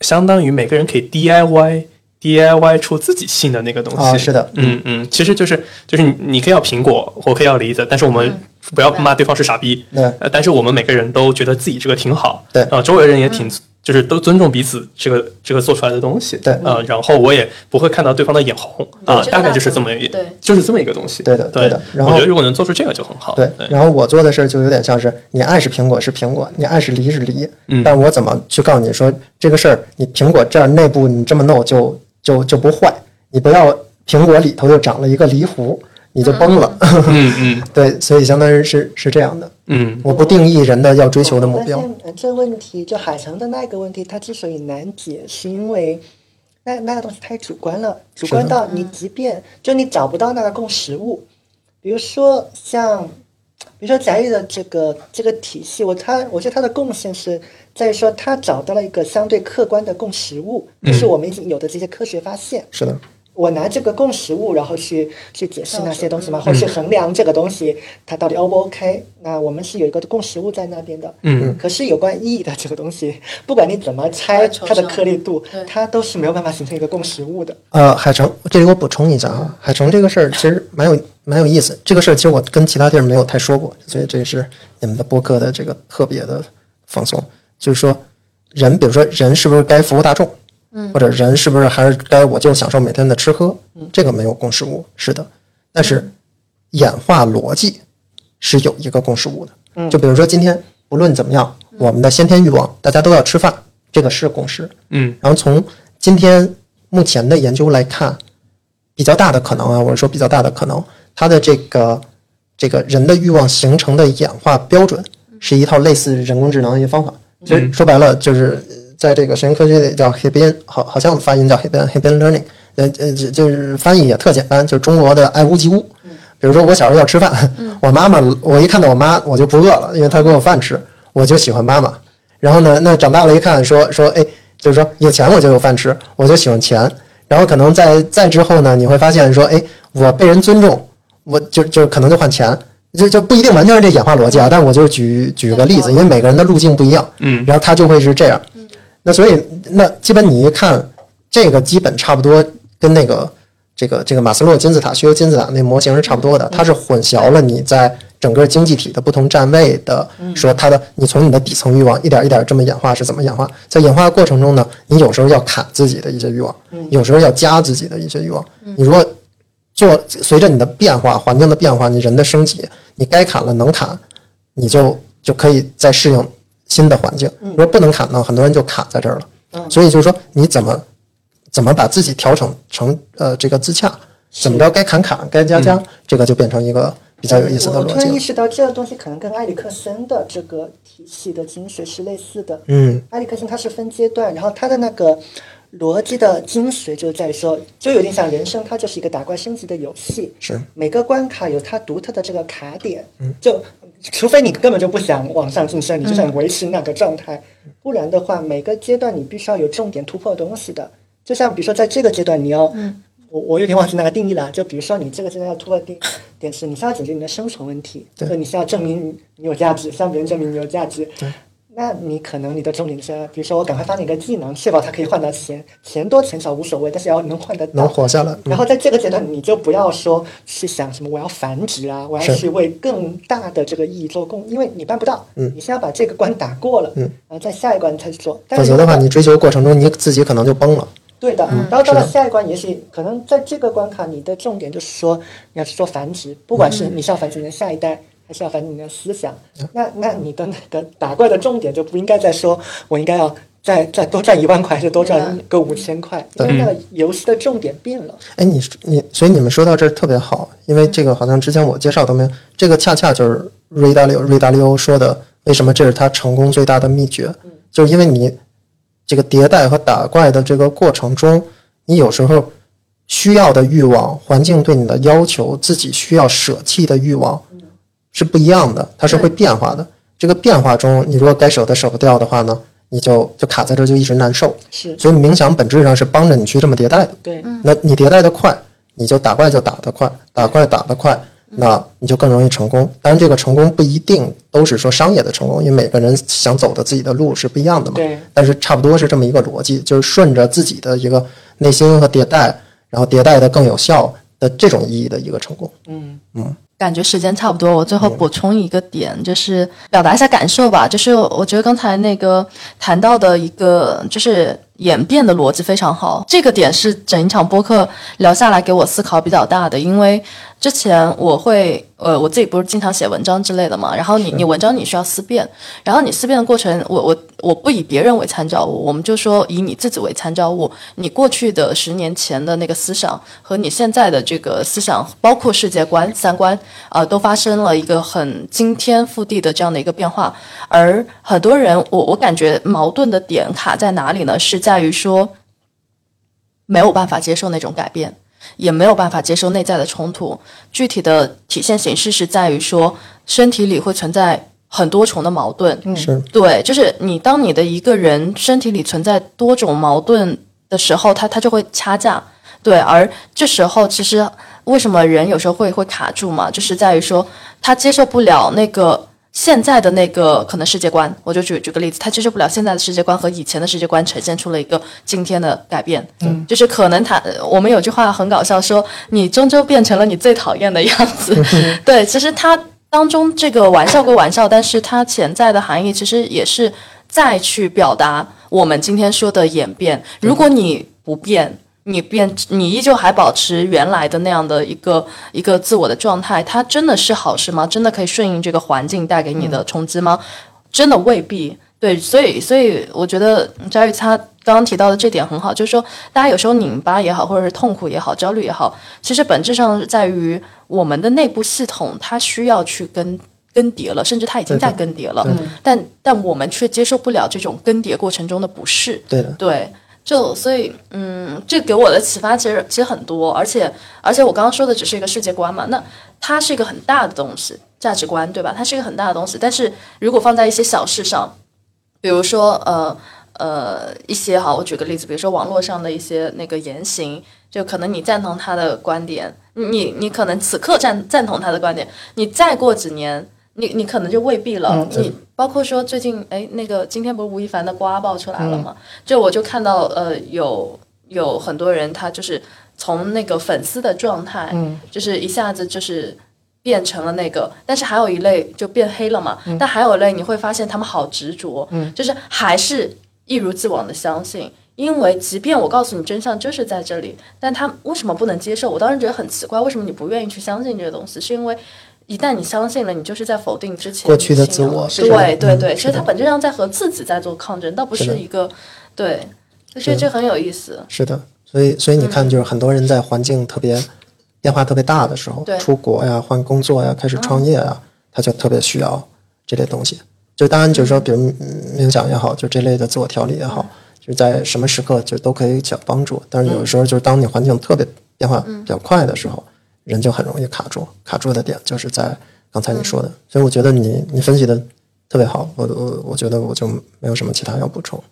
相当于每个人可以 DIY DIY 出自己信的那个东西。啊是的嗯嗯，其实就是就是你你可以要苹果，我可以要梨子，但是我们不要骂对方是傻逼。对呃，但是我们每个人都觉得自己这个挺好。对啊、周围人也挺。就是都尊重彼此这个这个做出来的东西，对。呃，然后我也不会看到对方的眼红。啊、这个大概就是这么一对。就是这么一个东西，对的对。对的。然后我觉得如果能做出这个就很好，对。然后我做的事儿就有点像是，你爱是苹果是苹果，你爱是梨是梨，嗯。但我怎么去告诉你说这个事儿，你苹果这儿内部你这么弄就就就不坏，你不要苹果里头又长了一个梨核，你就崩了。嗯嗯。对，所以相当于是是这样的，嗯。我不定义人的要追求的目标。这问题就海城的那个问题，它之所以难解，是因为那那个东西太主观了，主观到你即便就你找不到那个共识物，比如说像，比如说翟玉的这个这个体系，我他我觉得他的贡献是在于说他找到了一个相对客观的共识物，就是我们已经有的这些科学发现。是的，我拿这个共识物，然后去去解释那些东西嘛，或者去衡量这个东西它到底 O 不 OK？那我们是有一个共识物在那边的。嗯可是有关意义的这个东西，不管你怎么拆它的颗粒度，它都是没有办法形成一个共识物的。呃，海城，这里我补充一下啊，海城这个事儿其实蛮有蛮有意思。这个事儿其实我跟其他地儿没有太说过，所以这也是你们的播客的这个特别的放松。就是说，人，比如说人是不是该服务大众，嗯，或者人是不是还是该我就享受每天的吃喝，这个没有共识物，是的。但是演化逻辑是有一个共识物的，就比如说今天不论怎么样，我们的先天欲望，大家都要吃饭，这个是共识。嗯然后从今天目前的研究来看，比较大的可能啊，我是说比较大的可能，它的这个这个人的欲望形成的演化标准是一套类似人工智能的一些方法。其实说白了，就是在这个神经科学里叫 Hebbian，好好像发音叫 Hebbian Hebbian Learning，呃呃，就就是翻译也特简单，就是中国的爱屋及乌。比如说我小时候要吃饭，我妈妈我一看到我妈我就不饿了，因为她给我饭吃，我就喜欢妈妈。然后呢，那长大了一看说说，哎，就是说有钱我就有饭吃，我就喜欢钱。然后可能在再之后呢，你会发现说，哎，我被人尊重，我就就可能就换钱，就就不一定完全是这演化逻辑啊。但我就举举个例子，因为每个人的路径不一样，嗯然后他就会是这样。那所以那基本你一看这个基本差不多跟那个这个这个马斯洛金字塔需求金字塔那模型是差不多的，它是混淆了你在整个经济体的不同站位的，说它的你从你的底层欲望一点一点这么演化是怎么演化？在演化的过程中呢，你有时候要砍自己的一些欲望，有时候要加自己的一些欲望。你如果做随着你的变化、环境的变化，你人的升级，你该砍了能砍，你就就可以再适应新的环境。如果不能砍呢，很多人就卡在这儿了。所以就是说，你怎么怎么把自己调整成呃这个自洽，怎么着该砍砍，该加加，这个就变成一个比较有意思的我突然意。识到，这个东西可能跟埃里克森的这个体系的精髓是类似的。嗯，埃里克森他是分阶段，然后他的那个逻辑的精髓就在于说，就有点像人生，它就是一个打怪升级的游戏。是每个关卡有它独特的这个卡点，嗯就除非你根本就不想往上晋升，你就想维持那个状态，不然的话，每个阶段你必须要有重点突破的东西的。就像比如说，在这个阶段你要，我我有点忘记那个定义了。就比如说，你这个阶段要突破的定点是，你是要解决你的生存问题，对就你是要证明你有价值，向别人证明你有价值。那你可能你的重点是，比如说我赶快发展一个技能，确保它可以换到钱，钱多钱少无所谓，但是要能换得到，能活下来。嗯然后在这个阶段，你就不要说去想什么我要繁殖啊，我要去为更大的这个意义做贡，因为你办不到。嗯你先要把这个关打过了，嗯，然后在下一关才去做。但否则的话，你追求过程中你自己可能就崩了。对的，然后到了下一关，也许可能在这个关卡，你的重点就是说你要去做繁殖，不管是你是要繁殖你的下一代，还是要繁殖你的思想。那那你的那个打怪的重点就不应该再说我应该要再再多赚一万块，还是多赚个五千块，因为那个游戏的重点变了。哎，你你，所以你们说到这儿特别好，因为这个好像之前我介绍都没有，这个恰恰就是瑞达利欧瑞达利欧说的，为什么这是他成功最大的秘诀，就是因为你这个迭代和打怪的这个过程中，你有时候需要的欲望、环境对你的要求、自己需要舍弃的欲望是不一样的，它是会变化的。这个变化中，你如果该舍的舍不掉的话呢，你就就卡在这儿，就一直难受。是所以冥想本质上是帮着你去这么迭代的。对，那你迭代的快，你就打怪就打得快，打怪打得快，那你就更容易成功。当然，这个成功不一定都是说商业的成功，因为每个人想走的自己的路是不一样的嘛。对。但是差不多是这么一个逻辑，就是顺着自己的一个内心和迭代，然后迭代的更有效的这种意义的一个成功。嗯嗯感觉时间差不多，我最后补充一个点，就是表达一下感受吧。就是我觉得刚才那个谈到的一个，就是演变的逻辑非常好。这个点是整一场播客聊下来给我思考比较大的，因为之前我会呃我自己不是经常写文章之类的嘛，然后你你文章你需要思辨，然后你思辨的过程，我我我不以别人为参照物，我们就说以你自己为参照物，你过去的十年前的那个思想和你现在的这个思想，包括世界观、三观。呃，都发生了一个很惊天覆地的这样的一个变化，而很多人，我我感觉矛盾的点卡在哪里呢？是在于说没有办法接受那种改变，也没有办法接受内在的冲突。具体的体现形式是在于说，身体里会存在很多重的矛盾。是对，就是你当你的一个人身体里存在多种矛盾的时候，他他就会掐架。对，而这时候其实为什么人有时候会会卡住嘛，就是在于说他接受不了那个现在的那个可能世界观。我就举举个例子，他接受不了现在的世界观和以前的世界观呈现出了一个今天的改变。嗯，就是可能他我们有句话很搞笑，说你终究变成了你最讨厌的样子。对，其实他当中这个玩笑归玩笑，但是它潜在的含义其实也是再去表达我们今天说的演变。如果你不变，你变，你依旧还保持原来的那样的一个一个自我的状态，它真的是好事吗？真的可以顺应这个环境带给你的冲击吗？真的未必。对，所以所以我觉得佳宇他刚刚提到的这点很好，就是说大家有时候拧巴也好，或者是痛苦也好，焦虑也好，其实本质上是在于我们的内部系统它需要去更更迭了，甚至它已经在更迭了，但但我们却接受不了这种更迭过程中的不适。对的，对，就所以，嗯，这给我的启发其实其实很多，而且而且我刚刚说的只是一个世界观嘛，那它是一个很大的东西，价值观对吧？它是一个很大的东西，但是如果放在一些小事上，比如说呃呃一些哈，我举个例子，比如说网络上的一些那个言行，就可能你赞同他的观点，你你可能此刻赞赞同他的观点，你再过几年。你你可能就未必了，你包括说最近哎，那个今天不是吴亦凡的瓜爆出来了吗？就我就看到呃有有很多人他就是从那个粉丝的状态，就是一下子就是变成了那个，但是还有一类就变黑了嘛。但还有一类你会发现他们好执着，就是还是一如既往的相信。因为即便我告诉你真相就是在这里，但他为什么不能接受？我当时觉得很奇怪，为什么你不愿意去相信这个东西？是因为一旦你相信了，你就是在否定之前过去的自我是对对对，其实它本质上在和自己在做抗争，倒不是一个对，我觉得这很有意思。是的，所以所以你看，就是很多人在环境特别变化特别大的时候，出国呀、换工作呀、开始创业呀，他就特别需要这类东西。就当然就是说，比如嗯冥想也好，就这类的自我调理也好，就是在什么时刻就都可以起到帮助。但是有的时候就是当你环境特别变化比较快的时候，人就很容易卡住。卡住的点就是在刚才你说的，所以我觉得你你分析的特别好，我我我觉得我就没有什么其他要补充。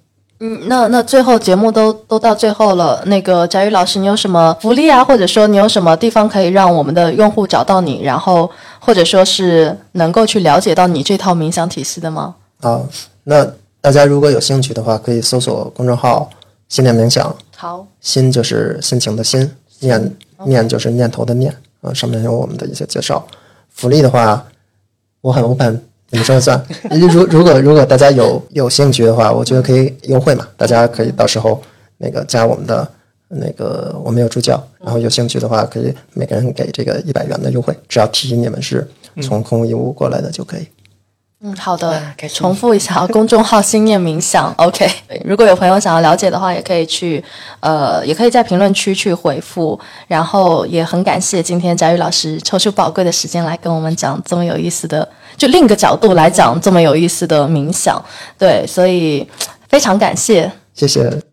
嗯，那那最后节目都都到最后了，那个翟宇老师，你有什么福利啊，或者说你有什么地方可以让我们的用户找到你，然后或者说是能够去了解到你这套冥想体系的吗？啊，那大家如果有兴趣的话，可以搜索公众号“心念冥想好，”，心就是心情的心，念念就是念头的念啊，上面有我们的一些介绍。福利的话，我很 open，你们说了算。如如果如果大家有有兴趣的话，我觉得可以优惠嘛，大家可以到时候那个加我们的那个我们有助教，然后有兴趣的话，可以每个人给这个一百元的优惠，只要提醒你们是从空无一物过来的就可以。好的重复一下啊，公众号“心念冥想 ”，OK。如果有朋友想要了解的话，也可以去呃，也可以在评论区去回复。然后也很感谢今天翟宇老师抽出宝贵的时间来跟我们讲这么有意思的，就另一个角度来讲这么有意思的冥想。对，所以非常感谢。谢谢。